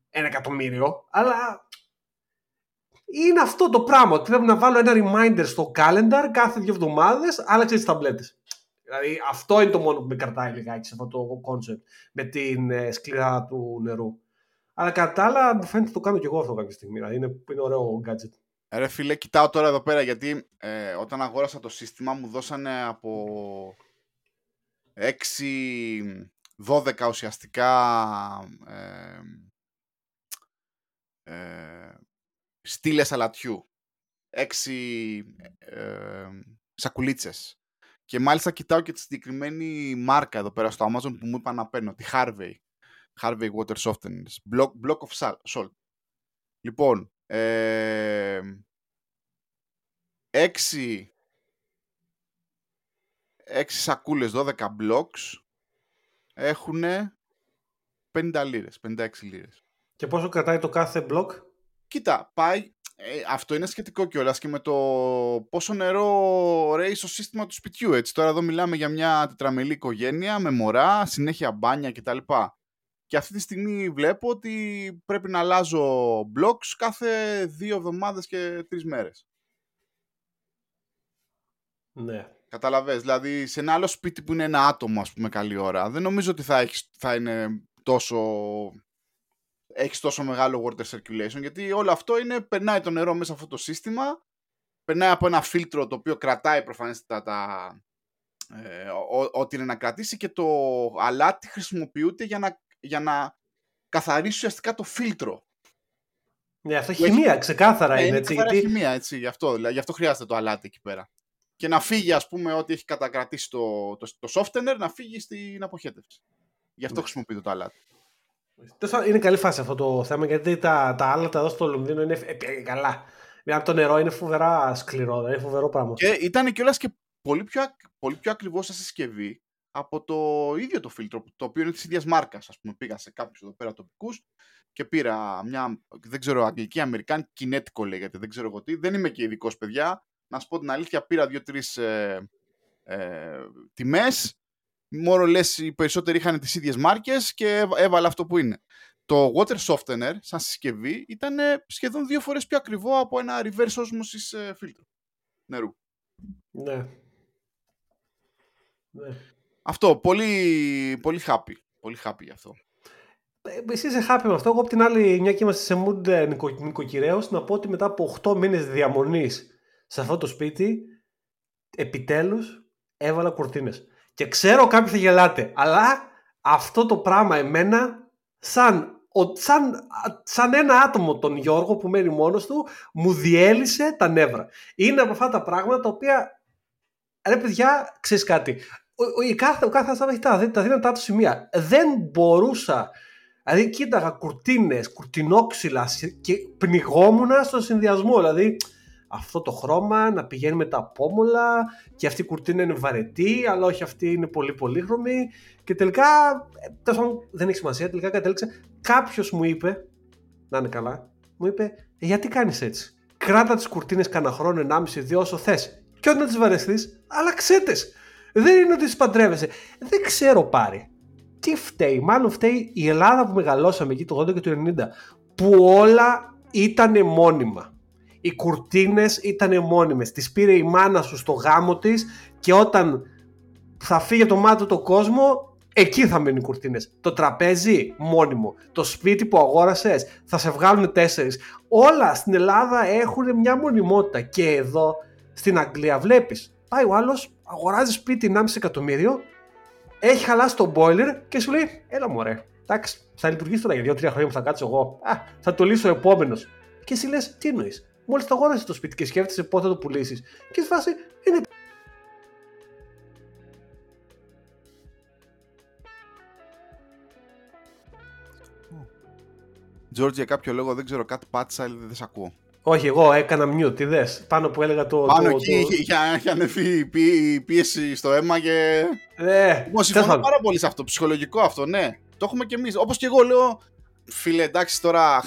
ένα εκατομμύριο, αλλά είναι αυτό το πράγμα. Ότι πρέπει να βάλω ένα reminder στο calendar κάθε δύο εβδομάδες, άλλαξε τις ταμπλέτες. Δηλαδή, αυτό είναι το μόνο που με κρατάει λιγάκι σε αυτό το concept με την ε, σκληρά του νερού. Αλλά κατά τα άλλα μου φαίνεται το κάνω και εγώ αυτό κάποια στιγμή. Δηλαδή είναι, είναι ωραίο gadget. Ρε φίλε, κοιτάω τώρα εδώ πέρα γιατί ε, όταν αγόρασα το σύστημα μου δώσανε από 6-12 ουσιαστικά ε, ε, στήλες αλατιού. 6 ε, σακουλίτσες. Και μάλιστα κοιτάω και τη συγκεκριμένη μάρκα εδώ πέρα στο Amazon που μου είπαν να παίρνω, τη Harvey. Harvey Water Softeners. Block, block of salt. Λοιπόν, ε, 6, 6 σακούλες, 12 blocks έχουν 50 λίρες, 56 λίρες. Και πόσο κρατάει το κάθε block? Κοίτα, πάει, ε, αυτό είναι σχετικό κιόλας και με το πόσο νερό ρέει στο σύστημα του σπιτιού. Έτσι. Τώρα εδώ μιλάμε για μια τετραμελή οικογένεια με μωρά, συνέχεια μπάνια κτλ. Και αυτή τη στιγμή βλέπω ότι πρέπει να αλλάζω blocks κάθε δύο εβδομάδες και τρεις μέρες. Ναι. Καταλαβες, δηλαδή σε ένα άλλο σπίτι που είναι ένα άτομο ας πούμε καλή ώρα, δεν νομίζω ότι θα, έχεις, θα είναι τόσο... Έχεις τόσο μεγάλο water circulation, γιατί όλο αυτό είναι, περνάει το νερό μέσα από αυτό το σύστημα, περνάει από ένα φίλτρο το οποίο κρατάει προφανέστατα τα, ε, ό,τι είναι να κρατήσει και το αλάτι χρησιμοποιείται για να, για να καθαρίσει ουσιαστικά το φίλτρο. Ναι, αυτό χημεία, ξεκάθαρα ναι, είναι. Έτσι, γιατί... χημεία, έτσι, γι' αυτό, δηλαδή, γι' αυτό χρειάζεται το αλάτι εκεί πέρα. Και να φύγει, ας πούμε, ό,τι έχει κατακρατήσει το, το, το softener, να φύγει στην αποχέτευση. Γι' αυτό ναι. χρησιμοποιείται το αλάτι. Είναι καλή φάση αυτό το θέμα, γιατί τα, τα άλατα εδώ στο Λονδίνο είναι ε, καλά. Μια το νερό είναι φοβερά σκληρό, είναι φοβερό πράγμα. Και ήταν κιόλας και πολύ πιο, πολύ πιο ακριβώς σε συσκευή από το ίδιο το φίλτρο, το οποίο είναι της ίδιας μάρκας. Α πούμε, πήγα σε κάποιους εδώ πέρα τοπικούς και πήρα μια, δεν ξέρω, αγγλική, αμερικάνικη, κινέτικο λέγεται, δεν ξέρω εγώ τι. Δεν είμαι και ειδικός, παιδιά. Να σου πω την αλήθεια, πήρα δύο-τρεις ε, ε, τιμές. Μόνο λες, οι περισσότεροι είχαν τις ίδιες μάρκες και έβαλα αυτό που είναι. Το water softener, σαν συσκευή, ήταν σχεδόν δύο φορές πιο ακριβό από ένα reverse osmosis ε, φίλτρο νερού. Ναι. ναι. Αυτό, πολύ, πολύ happy. Πολύ happy γι' αυτό. Ε, εσύ είσαι happy με αυτό. Εγώ από την άλλη, μια και είμαστε σε mood ε, νοικοκυρέως, να πω ότι μετά από 8 μήνες διαμονής σε αυτό το σπίτι, επιτέλους έβαλα κουρτίνες. Και ξέρω κάποιοι θα γελάτε, αλλά αυτό το πράγμα εμένα, σαν, σαν, σαν ένα άτομο τον Γιώργο που μένει μόνος του, μου διέλυσε τα νεύρα. Είναι από αυτά τα πράγματα τα οποία, ρε παιδιά, ξέρεις κάτι, ο, ο, κάθε, ο κάθε έχει τα, τα δύνατά του σημεία. Δεν μπορούσα Δηλαδή κοίταγα κουρτίνες, κουρτινόξυλα και πνιγόμουν στο συνδυασμό. Δηλαδή αυτό το χρώμα να πηγαίνει με τα απόμολα και αυτή η κουρτίνα είναι βαρετή, αλλά όχι αυτή είναι πολύ πολύχρωμη. Και τελικά, ε, δεν έχει σημασία, τελικά κατέληξε. Κάποιος μου είπε, να είναι καλά, μου είπε, «Ε, γιατί κάνεις έτσι; Κράτα τις κουρτίνες κανένα χρόνο, 1,5-2 όσο θες. Και όταν τις βαρεθεί, άλλαξέ Δεν είναι ότι τι παντρεύεσαι. Δεν ξέρω πάρει τι φταίει, μάλλον φταίει η Ελλάδα που μεγαλώσαμε εκεί το 80 και το 90, που όλα ήταν μόνιμα. Οι κουρτίνες ήταν μόνιμες. Τις πήρε η μάνα σου στο γάμο της και όταν θα φύγει το μάτι το κόσμο, εκεί θα μείνουν οι κουρτίνες. Το τραπέζι, μόνιμο. Το σπίτι που αγόρασες, θα σε βγάλουν τέσσερις. Όλα στην Ελλάδα έχουν μια μονιμότητα. Και εδώ, στην Αγγλία, βλέπεις. Πάει ο άλλος, αγοράζεις σπίτι 1,5 εκατομμύριο έχει χαλάσει το boiler και σου λέει: Έλα μου, ωραία. Εντάξει, θα λειτουργήσει τώρα για 2-3 χρόνια που θα κάτσω εγώ. Α, θα το λύσω ο επόμενος. Και εσύ λες: Τι εννοείς. Μόλις το αγόρασε το σπίτι και σκέφτεσαι πότε θα το πουλήσεις. Και στη φάση είναι. Τζόρτζ, για κάποιο λόγο δεν ξέρω κάτι πάτησα, αλλά δεν σε ακούω. Όχι, εγώ έκανα mute, τι δες, πάνω που έλεγα το... Πάνω το, εκεί το... είχε, είχε ανεβεί η πίεση στο αίμα και... Ναι, Εγώ συμφωνώ πάρα πολύ σε αυτό, ψυχολογικό αυτό, ναι. Το έχουμε κι εμείς. Όπως και εγώ λέω, φίλε, εντάξει τώρα,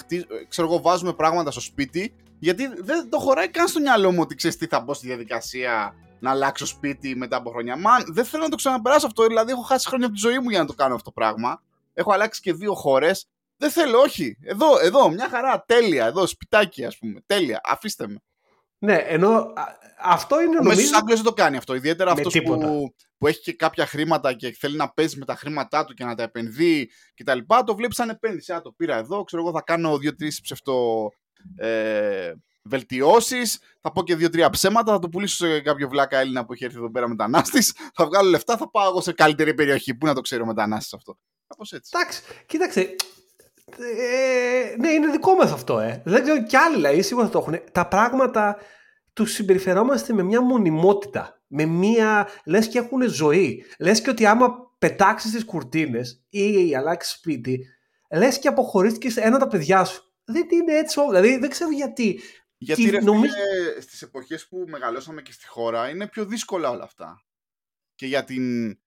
ξέρω εγώ, βάζουμε πράγματα στο σπίτι, γιατί δεν το χωράει καν στο μυαλό μου ότι ξέρεις τι θα μπω στη διαδικασία να αλλάξω σπίτι μετά από χρόνια. Μα δεν θέλω να το ξαναπεράσω αυτό. Δηλαδή, έχω χάσει χρόνια από τη ζωή μου για να το κάνω αυτό το πράγμα. Έχω αλλάξει και δύο χώρες. Δεν θέλω, όχι. Εδώ, εδώ, μια χαρά, τέλεια. Εδώ, σπιτάκι, ας πούμε. Τέλεια. Αφήστε με. Ναι, ενώ αυτό είναι ο νομίζω... Ο Άγγλος δεν το κάνει αυτό. Ιδιαίτερα αυτός που, που έχει και κάποια χρήματα και θέλει να παίζει με τα χρήματά του και να τα επενδύει κτλ. Το βλέπει σαν επένδυση. Α, το πήρα εδώ, ξέρω εγώ θα κάνω δύο-τρεις ψευτο. Ε, βελτιώσεις. Θα πω και δύο-τρία ψέματα. Θα το πουλήσω σε κάποιο βλάκα Έλληνα που έχει έρθει εδώ πέρα μετανάστης. Θα βγάλω λεφτά. Θα πάω εγώ σε καλύτερη περιοχή. Πού να το ξέρω μετανάστης αυτό. Κάπως έτσι. Εντάξει, κοίταξε. Ε, ναι, είναι δικό μας αυτό, ε. Δεν ξέρω κι άλλοι λαοί σίγουρα θα το έχουν. Τα πράγματα τους συμπεριφερόμαστε με μια μονιμότητα. Με μια. λες και έχουν ζωή. Λες και ότι άμα πετάξεις τις κουρτίνες ή αλλάξεις σπίτι, λες και αποχωρίστηκε ένα τα παιδιά σου. Δεν είναι έτσι Δηλαδή δεν ξέρω γιατί. Γιατί ρε, νομίζω... στις εποχές που μεγαλώσαμε και στη χώρα είναι πιο δύσκολα όλα αυτά. Και για την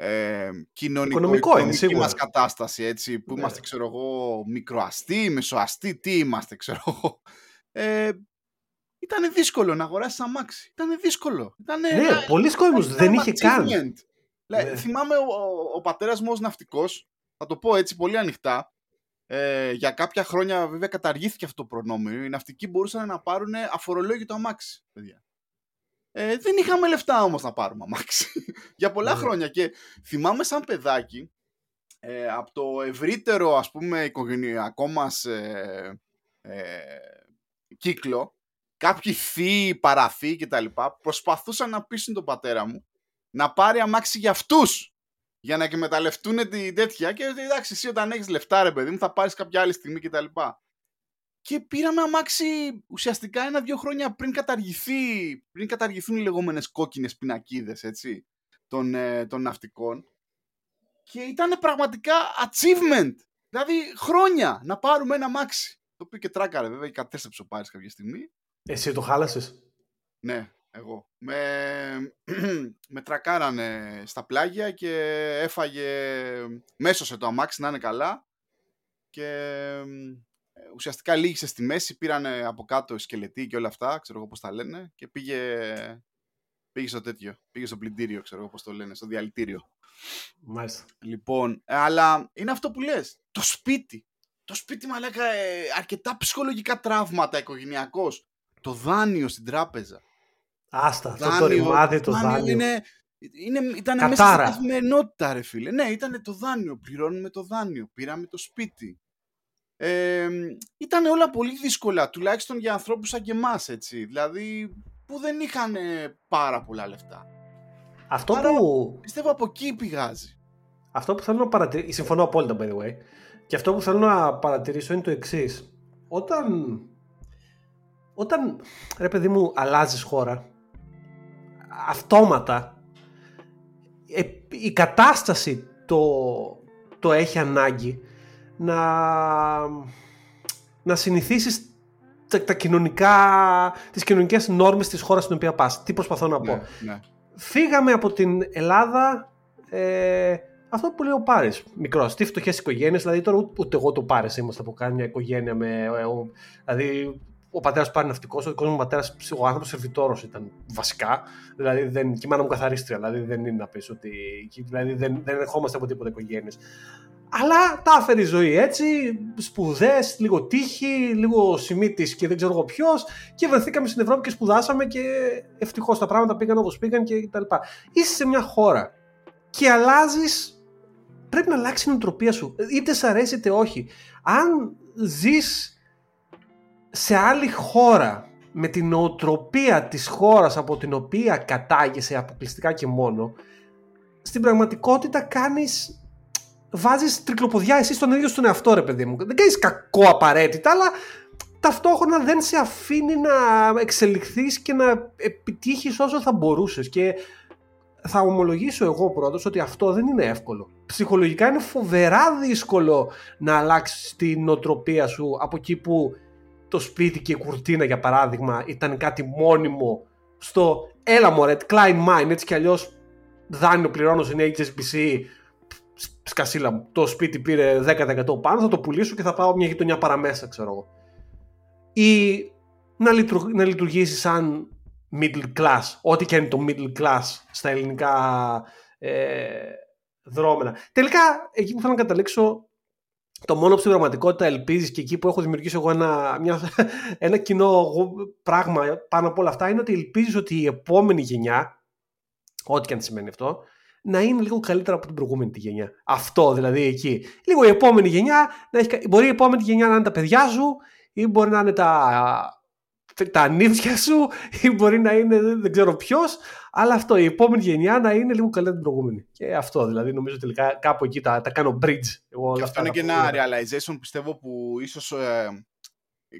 ε, κοινωνικο-οικονομική μας κατάσταση, έτσι, που ναι. είμαστε, ξέρω εγώ, μικροαστοί, μεσοαστοί, τι είμαστε, ξέρω εγώ. Ε, ήταν δύσκολο να αγοράσεις αμάξι. Ήταν δύσκολο. Ήτανε, ναι, ένα, πολλοί κόσμος δεν είχε καν. Ναι. Θυμάμαι ο, ο, ο πατέρας μου ως ναυτικός, θα το πω έτσι πολύ ανοιχτά, ε, για κάποια χρόνια βέβαια καταργήθηκε αυτό το προνόμιο. Οι ναυτικοί μπορούσαν να πάρουν αφορολόγητο αμάξι, παιδιά. Ε, δεν είχαμε λεφτά όμως να πάρουμε αμάξι. [LAUGHS] Για πολλά ναι. χρόνια. Και θυμάμαι σαν παιδάκι, ε, από το ευρύτερο ας πούμε οικογενειακό μας ε, ε, κύκλο, κάποιοι θείοι, παραθείοι κτλ. προσπαθούσαν να πείσουν τον πατέρα μου να πάρει αμάξι για αυτούς για να εκμεταλλευτούν τη τέτοια και εντάξει εσύ όταν έχεις λεφτά ρε παιδί μου θα πάρεις κάποια άλλη στιγμή κτλ. Και πήραμε αμάξι ουσιαστικά ένα-δύο χρόνια πριν καταργηθεί, πριν καταργηθούν οι λεγόμενες κόκκινες πινακίδες, έτσι, των, ε, των ναυτικών. Και ήταν πραγματικά achievement. Δηλαδή χρόνια να πάρουμε ένα αμάξι. Το οποίο και τράκαρε βέβαια, κατέστρεψε ο Πάρης κάποια στιγμή. Εσύ το χάλασες; Ναι, εγώ. Με, [CLEARS THROAT] με τρακάρανε στα πλάγια και έφαγε μέσω το αμάξι να είναι καλά και ε, ουσιαστικά λύγησε στη μέση, πήραν από κάτω σκελετή και όλα αυτά, ξέρω εγώ πώς τα λένε και πήγε, πήγε στο τέτοιο, πήγε στο πλυντήριο, ξέρω εγώ πώς το λένε, στο διαλυτήριο. Μάλιστα. Λοιπόν, ε, αλλά είναι αυτό που λες, το σπίτι. Το σπίτι μου έλεγα ε, αρκετά ψυχολογικά τραύματα οικογενειακώς. Το δάνειο στην τράπεζα. Άστα, αυτό το ρημάδι, το δάνειο. Είναι, είναι, ήταν μέσα στην καθημερινότητα, ρε φίλε. Ναι, ήταν το δάνειο. Πληρώνουμε το δάνειο. Πήραμε το σπίτι. Ε, ήταν όλα πολύ δύσκολα, τουλάχιστον για ανθρώπους σαν και εμάς, έτσι. Δηλαδή, που δεν είχαν πάρα πολλά λεφτά. Αυτό που... Πιστεύω από εκεί πηγάζει. Αυτό που θέλω να παρατηρήσω, συμφωνώ απόλυτα by the way, και αυτό που θέλω να παρατηρήσω είναι το εξής. Όταν, όταν, ρε παιδί μου, αλλάζεις χώρα, αυτόματα, ε, η κατάσταση το, το έχει ανάγκη να, να συνηθίσεις τα, τα κοινωνικά, τις κοινωνικές νόρμες της χώρας στην οποία πας. Τι προσπαθώ να πω. Ναι, ναι. Φύγαμε από την Ελλάδα ε, αυτό που λέει ο Πάρης, μικρός, τι φτωχές οικογένειες, δηλαδή τώρα ούτε εγώ το Πάρης είμαστε από κάνει μια οικογένεια με. Ε, δηλαδή ο πατέρας πάρει ναυτικός, ο δικό μου πατέρας, ο άνθρωπος σερβιτόρος ήταν βασικά. Δηλαδή δεν, και η μάνα μου καθαρίστρια, δηλαδή δεν είναι να πεις ότι. Δηλαδή δεν, δεν ερχόμαστε από τίποτα οικογένειες. Αλλά τα έφερε η ζωή έτσι, σπουδές, λίγο τύχη, λίγο σημείτης και δεν ξέρω εγώ ποιος. Και βρεθήκαμε στην Ευρώπη και σπουδάσαμε και ευτυχώς τα πράγματα πήγαν όπως πήγαν και τα λοιπά. Είσαι σε μια χώρα και αλλάζεις. Πρέπει να αλλάξει η νοοτροπία σου. Είτε σ' αρέσει είτε όχι. Αν ζεις σε άλλη χώρα με την νοοτροπία της χώρας από την οποία κατάγεσαι αποκλειστικά και μόνο στην πραγματικότητα κάνεις βάζεις τρικλοποδιά εσύ στον ίδιο στον εαυτό ρε παιδί μου δεν κάνεις κακό απαραίτητα αλλά ταυτόχρονα δεν σε αφήνει να εξελιχθείς και να επιτύχεις όσο θα μπορούσες και θα ομολογήσω εγώ πρώτος ότι αυτό δεν είναι εύκολο. Ψυχολογικά είναι φοβερά δύσκολο να αλλάξεις την νοοτροπία σου από εκεί που το σπίτι και η κουρτίνα για παράδειγμα ήταν κάτι μόνιμο στο έλα μωρέ, Klein Mine, έτσι κι αλλιώς δάνειο πληρώνω στην HSBC σκασίλα μου, το σπίτι πήρε 10% πάνω, θα το πουλήσω και θα πάω μια γειτονιά παραμέσα, ξέρω εγώ. Ή να, λειτουργ, να λειτουργήσει σαν middle class, ό,τι και είναι το middle class στα ελληνικά ε, δρόμενα. Τελικά, εκεί που θέλω να καταλήξω το μόνο που στην πραγματικότητα ελπίζεις και εκεί που έχω δημιουργήσει εγώ ένα, μια, [LAUGHS] ένα κοινό πράγμα πάνω από όλα αυτά είναι ότι ελπίζεις ότι η επόμενη γενιά, ό,τι και αν σημαίνει αυτό, να είναι λίγο καλύτερα από την προηγούμενη τη γενιά. Αυτό δηλαδή εκεί. Λίγο η επόμενη γενιά, να έχει, μπορεί η επόμενη γενιά να είναι τα παιδιά σου ή μπορεί να είναι τα, τα ανήψια σου ή μπορεί να είναι δεν ξέρω ποιος, αλλά αυτό η επόμενη γενιά να είναι λίγο καλύτερα την προηγούμενη. Και αυτό δηλαδή νομίζω τελικά κάπου εκεί τα, τα κάνω bridge. Εγώ και αυτό είναι και ένα realization πιστεύω που ίσως ε,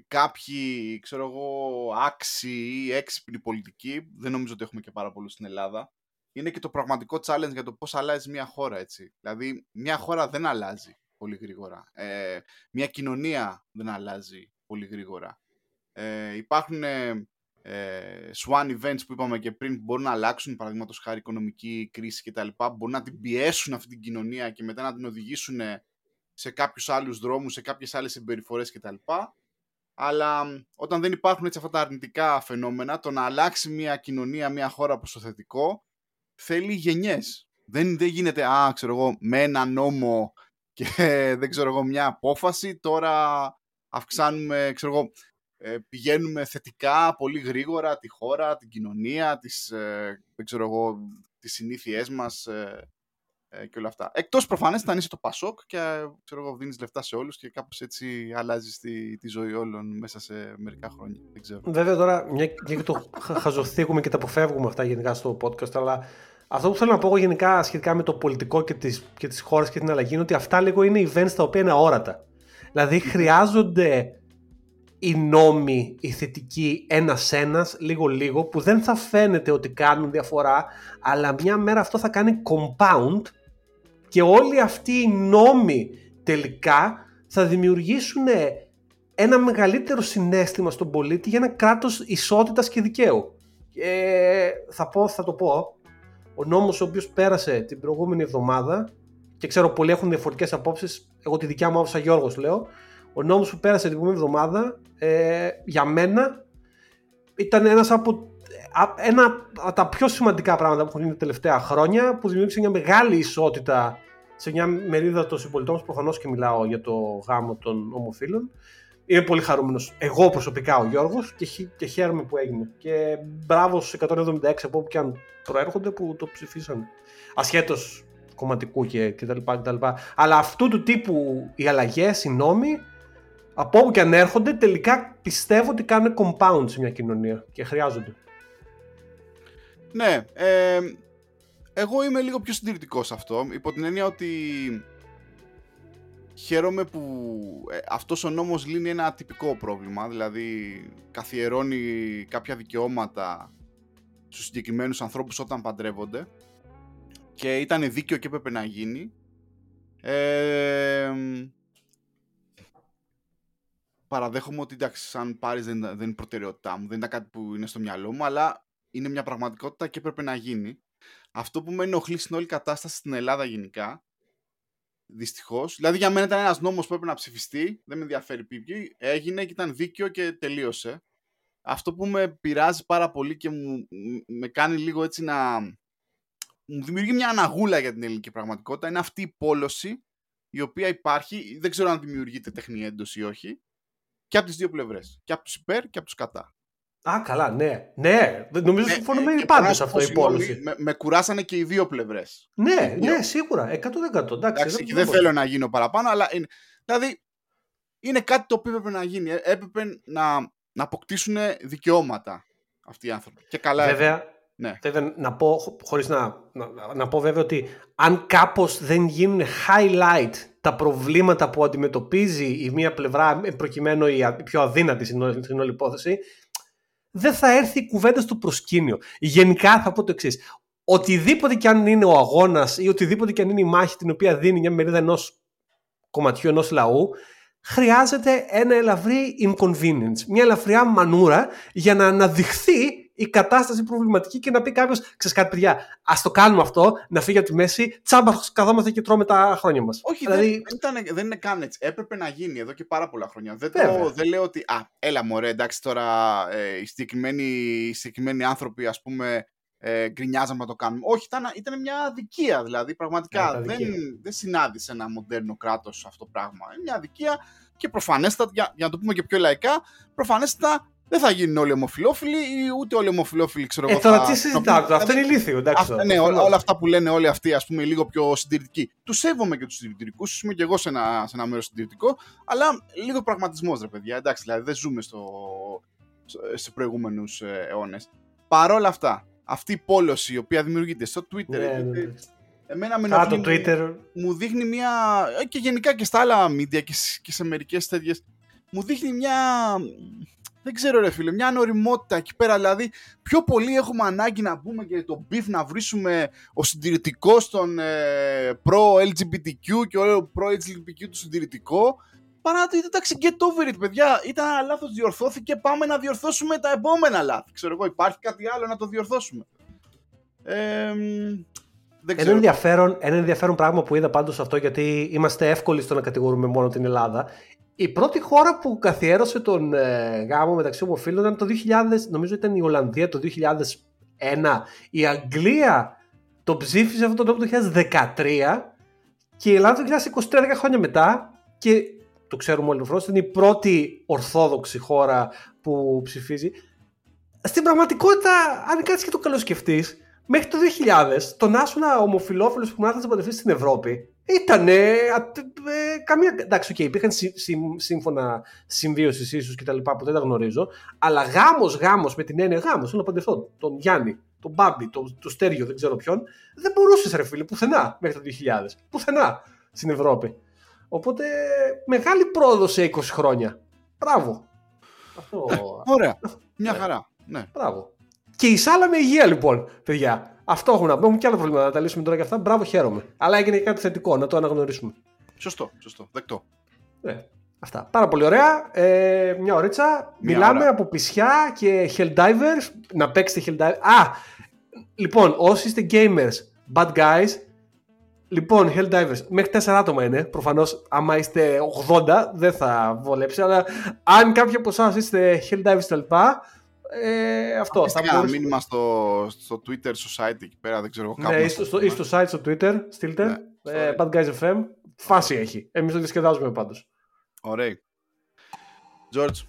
κάποιοι ξέρω εγώ άξιοι ή έξυπνοι πολιτικοί, δεν νομίζω ότι έχουμε και πάρα πολλούς στην Ελλάδα, είναι και το πραγματικό challenge για το πώς αλλάζει μια χώρα έτσι. Δηλαδή μια χώρα δεν αλλάζει πολύ γρήγορα. Ε, μια κοινωνία δεν αλλάζει πολύ γρήγορα. Ε, υπάρχουν ε, ε, swan events που είπαμε και πριν που μπορούν να αλλάξουν, παραδείγματος χάρη οικονομική κρίση κτλ. Μπορούν να την πιέσουν αυτή την κοινωνία και μετά να την οδηγήσουν σε κάποιους άλλους δρόμους, σε κάποιες άλλες συμπεριφορές κτλ. Αλλά όταν δεν υπάρχουν έτσι αυτά τα αρνητικά φαινόμενα, το να αλλάξει μια κοινωνία, μια χώρα προς το θετικό, θέλει γενιές. Δεν, δεν γίνεται, α, ξέρω εγώ, με ένα νόμο και [LAUGHS] δεν ξέρω εγώ, μια απόφαση, τώρα αυξάνουμε, ξέρω εγώ, ε, πηγαίνουμε θετικά, πολύ γρήγορα τη χώρα, την κοινωνία, τις, ε, δεν ξέρω εγώ, τις συνήθειές μας ε, ε, και όλα αυτά. Εκτός προφανές αν είσαι το Πασόκ και ξέρω εγώ, δίνεις λεφτά σε όλους και κάπως έτσι αλλάζεις τη, τη ζωή όλων μέσα σε μερικά χρόνια. Δεν ξέρω. Βέβαια τώρα, μια, μια και το χαζοθήκουμε και τα αποφεύγουμε αυτά γενικά στο podcast, αλλά αυτό που θέλω να πω εγώ γενικά σχετικά με το πολιτικό και τις, και τις χώρες και την αλλαγή είναι ότι αυτά λίγο είναι events τα οποία είναι αόρατα. Δηλαδή χρειάζονται οι νόμοι, οι θετικοί ένας-ένας, λίγο-λίγο, που δεν θα φαίνεται ότι κάνουν διαφορά, αλλά μια μέρα αυτό θα κάνει compound και όλοι αυτοί οι νόμοι τελικά θα δημιουργήσουν ένα μεγαλύτερο συνέστημα στον πολίτη για ένα κράτος ισότητας και δικαίου. Και θα, πω, θα το πω, ο νόμος ο οποίος πέρασε την προηγούμενη εβδομάδα και ξέρω πολλοί έχουν διαφορετικές απόψεις, εγώ τη δικιά μου άποψη Γιώργος λέω, ο νόμος που πέρασε την προηγούμενη εβδομάδα ε, για μένα ήταν ένας από ένα από τα πιο σημαντικά πράγματα που έχουν γίνει τα τελευταία χρόνια που δημιούργησε μια μεγάλη ισότητα σε μια μερίδα των συμπολιτών προφανώς και μιλάω για το γάμο των ομοφύλων Είμαι πολύ χαρούμενος εγώ προσωπικά ο Γιώργος και, και χαίρομαι που έγινε και μπράβο στους 176 από όπου και αν προέρχονται που το ψηφίσαν ασχέτως κομματικού και, και, τα λοιπά, και τα λοιπά. Αλλά αυτού του τύπου οι αλλαγές, οι νόμοι από όπου και αν έρχονται, τελικά πιστεύω ότι κάνουν compound σε μια κοινωνία και χρειάζονται. Ναι, ε, εγώ είμαι λίγο πιο συντηρητικός σε αυτό, υπό την έννοια ότι χαίρομαι που ε, αυτός ο νόμος λύνει ένα τυπικό πρόβλημα, δηλαδή καθιερώνει κάποια δικαιώματα στους συγκεκριμένους ανθρώπους όταν παντρεύονται και ήταν δίκαιο και έπρεπε να γίνει. Ε, παραδέχομαι ότι εντάξει, σαν πάρει δεν, δεν είναι προτεραιότητά μου, δεν ήταν κάτι που είναι στο μυαλό μου, αλλά είναι μια πραγματικότητα και έπρεπε να γίνει. Αυτό που με ενοχλεί στην όλη κατάσταση στην Ελλάδα γενικά, δυστυχώς. Δηλαδή για μένα ήταν ένας νόμος που έπρεπε να ψηφιστεί, δεν με ενδιαφέρει ποιοι, έγινε και ήταν δίκαιο και τελείωσε. Αυτό που με πειράζει πάρα πολύ και μου, με κάνει λίγο έτσι να. μου δημιουργεί μια αναγούλα για την ελληνική πραγματικότητα είναι αυτή η πόλωση η οποία υπάρχει, δεν ξέρω αν δημιουργείται τεχνή έντοση ή όχι, και από τις δύο πλευρές. Και από τους υπέρ και από τους κατά. Α, καλά, ναι. Ναι, νομίζω ναι, συμφωνούμε ε, πάντως αυτό η πόλωση. Με, με κουράσανε και οι δύο πλευρές. Ναι, ναι, σίγουρα. 100%. Εντάξει, Εντάξει δεν, δεν θέλω να γίνω παραπάνω, αλλά είναι, δηλαδή είναι κάτι το οποίο έπρεπε να γίνει. Ε, έπρεπε να, να αποκτήσουν δικαιώματα αυτοί οι άνθρωποι. Και καλά Βέβαια, ναι. Βέβαια, να πω, χωρίς να, να, να πω βέβαια ότι αν κάπως δεν γίνουν highlight τα προβλήματα που αντιμετωπίζει η μία πλευρά προκειμένου η, πιο αδύνατη στην όλη υπόθεση δεν θα έρθει η κουβέντα στο προσκήνιο. Γενικά θα πω το εξής. Οτιδήποτε και αν είναι ο αγώνας ή οτιδήποτε και αν είναι η μάχη την οποία δίνει μια μερίδα ενός κομματιού, ενός λαού, χρειάζεται ένα ελαφρύ inconvenience, μια ελαφριά μανούρα για να αναδειχθεί η κατάσταση προβληματική και να πει κάποιος: Ξέρεις κάτι, παιδιά, ας το κάνουμε αυτό, να φύγει από τη μέση, τσάμπα καθόμαστε και τρώμε τα χρόνια μας. Όχι, δηλαδή... δεν, ήταν, δεν είναι καν έτσι. Έπρεπε να γίνει εδώ και πάρα πολλά χρόνια. Δεν, το, δεν λέω ότι, α, έλα μωρέ, εντάξει τώρα ε, οι, συγκεκριμένοι, οι συγκεκριμένοι άνθρωποι, ας πούμε, ε, γκρινιάζαμε να το κάνουμε. Όχι, ήταν, ήταν μια αδικία δηλαδή. Πραγματικά δεν, δεν συνάδει σε ένα μοντέρνο κράτος αυτό το πράγμα. Είναι μια αδικία και προφανέστατα, για, για να το πούμε και πιο λαϊκά, προφανέστατα δεν θα γίνουν όλοι ομοφυλόφιλοι ή ούτε όλοι ομοφυλόφιλοι, ξέρω ε, εγώ. Τώρα τι συζητάτε, αυτό είναι ηλίθιο. Εντάξει, ναι, όλα, όλα, αυτά που λένε όλοι αυτοί, ας πούμε, λίγο πιο συντηρητικοί. Τους σέβομαι και τους συντηρητικούς, είμαι και εγώ σε ένα, σε ένα μέρος συντηρητικό, αλλά λίγο πραγματισμός, ρε παιδιά. Εντάξει, δηλαδή δεν ζούμε στο, σε προηγούμενους ε, αιώνες. Παρ' όλα αυτά, αυτή η πόλωση η οποία δημιουργείται στο Twitter. Ναι, ναι, ναι. Εμένα με το Twitter. Μου δείχνει μια. Ε, και γενικά και στα άλλα media και, και σε μερικές τέτοιες. Μου δείχνει μια δεν ξέρω ρε φίλε, μια ανοριμότητα εκεί πέρα, δηλαδή πιο πολύ έχουμε ανάγκη να μπούμε και το beef να βρίσουμε ο συντηρητικός τον ε, προ-LGBTQ και ο προ-LGBTQ του συντηρητικό, παρά να το εντάξει get over it παιδιά, ήταν ένα λάθος διορθώθηκε, πάμε να διορθώσουμε τα επόμενα λάθη, ξέρω εγώ, υπάρχει κάτι άλλο να το διορθώσουμε. Ε, δεν ένα, ενδιαφέρον, ένα ενδιαφέρον πράγμα που είδα πάντως αυτό γιατί είμαστε εύκολοι στο να κατηγορούμε μόνο την Ελλάδα η πρώτη χώρα που καθιέρωσε τον ε, γάμο μεταξύ ομοφύλων ήταν το 2000, νομίζω ήταν η Ολλανδία το 2001. Η Αγγλία το ψήφισε αυτό το το 2013 και η Ελλάδα το 2023, 10 χρόνια μετά και το ξέρουμε όλοι προφανώς, είναι η πρώτη ορθόδοξη χώρα που ψηφίζει. Στην πραγματικότητα, αν κάτσεις και το καλοσκεφτείς, μέχρι το 2000, το να ήσουν ομοφυλόφιλος που μάθανε να παντρευτεί στην Ευρώπη ήταν. Ε, καμία. Εντάξει, okay, υπήρχαν συ, συ, σύμφωνα συμβίωσης ίσως και τα λοιπά που δεν τα γνωρίζω. Αλλά γάμος, γάμος με την έννοια γάμος. Θέλω να παντρευτώ τον Γιάννη, τον Μπάμπη, τον, το Στέριο, δεν ξέρω ποιον. Δεν μπορούσες, ρε φίλε, πουθενά μέχρι το 2000. Πουθενά στην Ευρώπη. Οπότε μεγάλη πρόοδο σε 20 χρόνια. Μπράβο. Αυτό... Ε, ωραία. Μια χαρά. Ναι. Μπράβο. Και η σάλα με υγεία λοιπόν, παιδιά. Αυτό έχουμε να πούμε. Έχουμε και άλλα προβλήματα να τα λύσουμε τώρα και αυτά. Μπράβο, χαίρομαι. Αλλά έγινε και κάτι θετικό, να το αναγνωρίσουμε. Σωστό, σωστό. Δεκτό. Ναι. Αυτά. Πάρα πολύ ωραία. Ε, μια ωρίτσα. Μιλάμε από πισιά και Helldivers. Να παίξετε Helldivers. Α! Λοιπόν, όσοι είστε gamers, bad guys, Λοιπόν, Helldivers, μέχρι 4 άτομα είναι. Προφανώς, άμα είστε 80, δεν θα βολέψει. Αλλά αν κάποιοι από εσάς είστε Helldivers κτλ., ε, αυτό. Θα ένα μήνυμα στο, στο Twitter Society εκεί πέρα, δεν ξέρω κάπου. Ναι, ή στο, στο, στο site στο Twitter, στείλτε. Ναι, ε, Bad Guys FM. Φάση έχει. Εμείς το διασκεδάζουμε πάντως. Ωραία. George,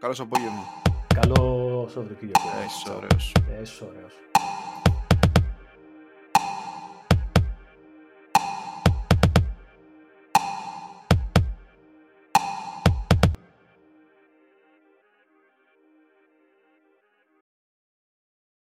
καλώς απόγευμα. Καλό Σαββατοκύριακο. Είσαι ωραίος. Είσαι ωραίος.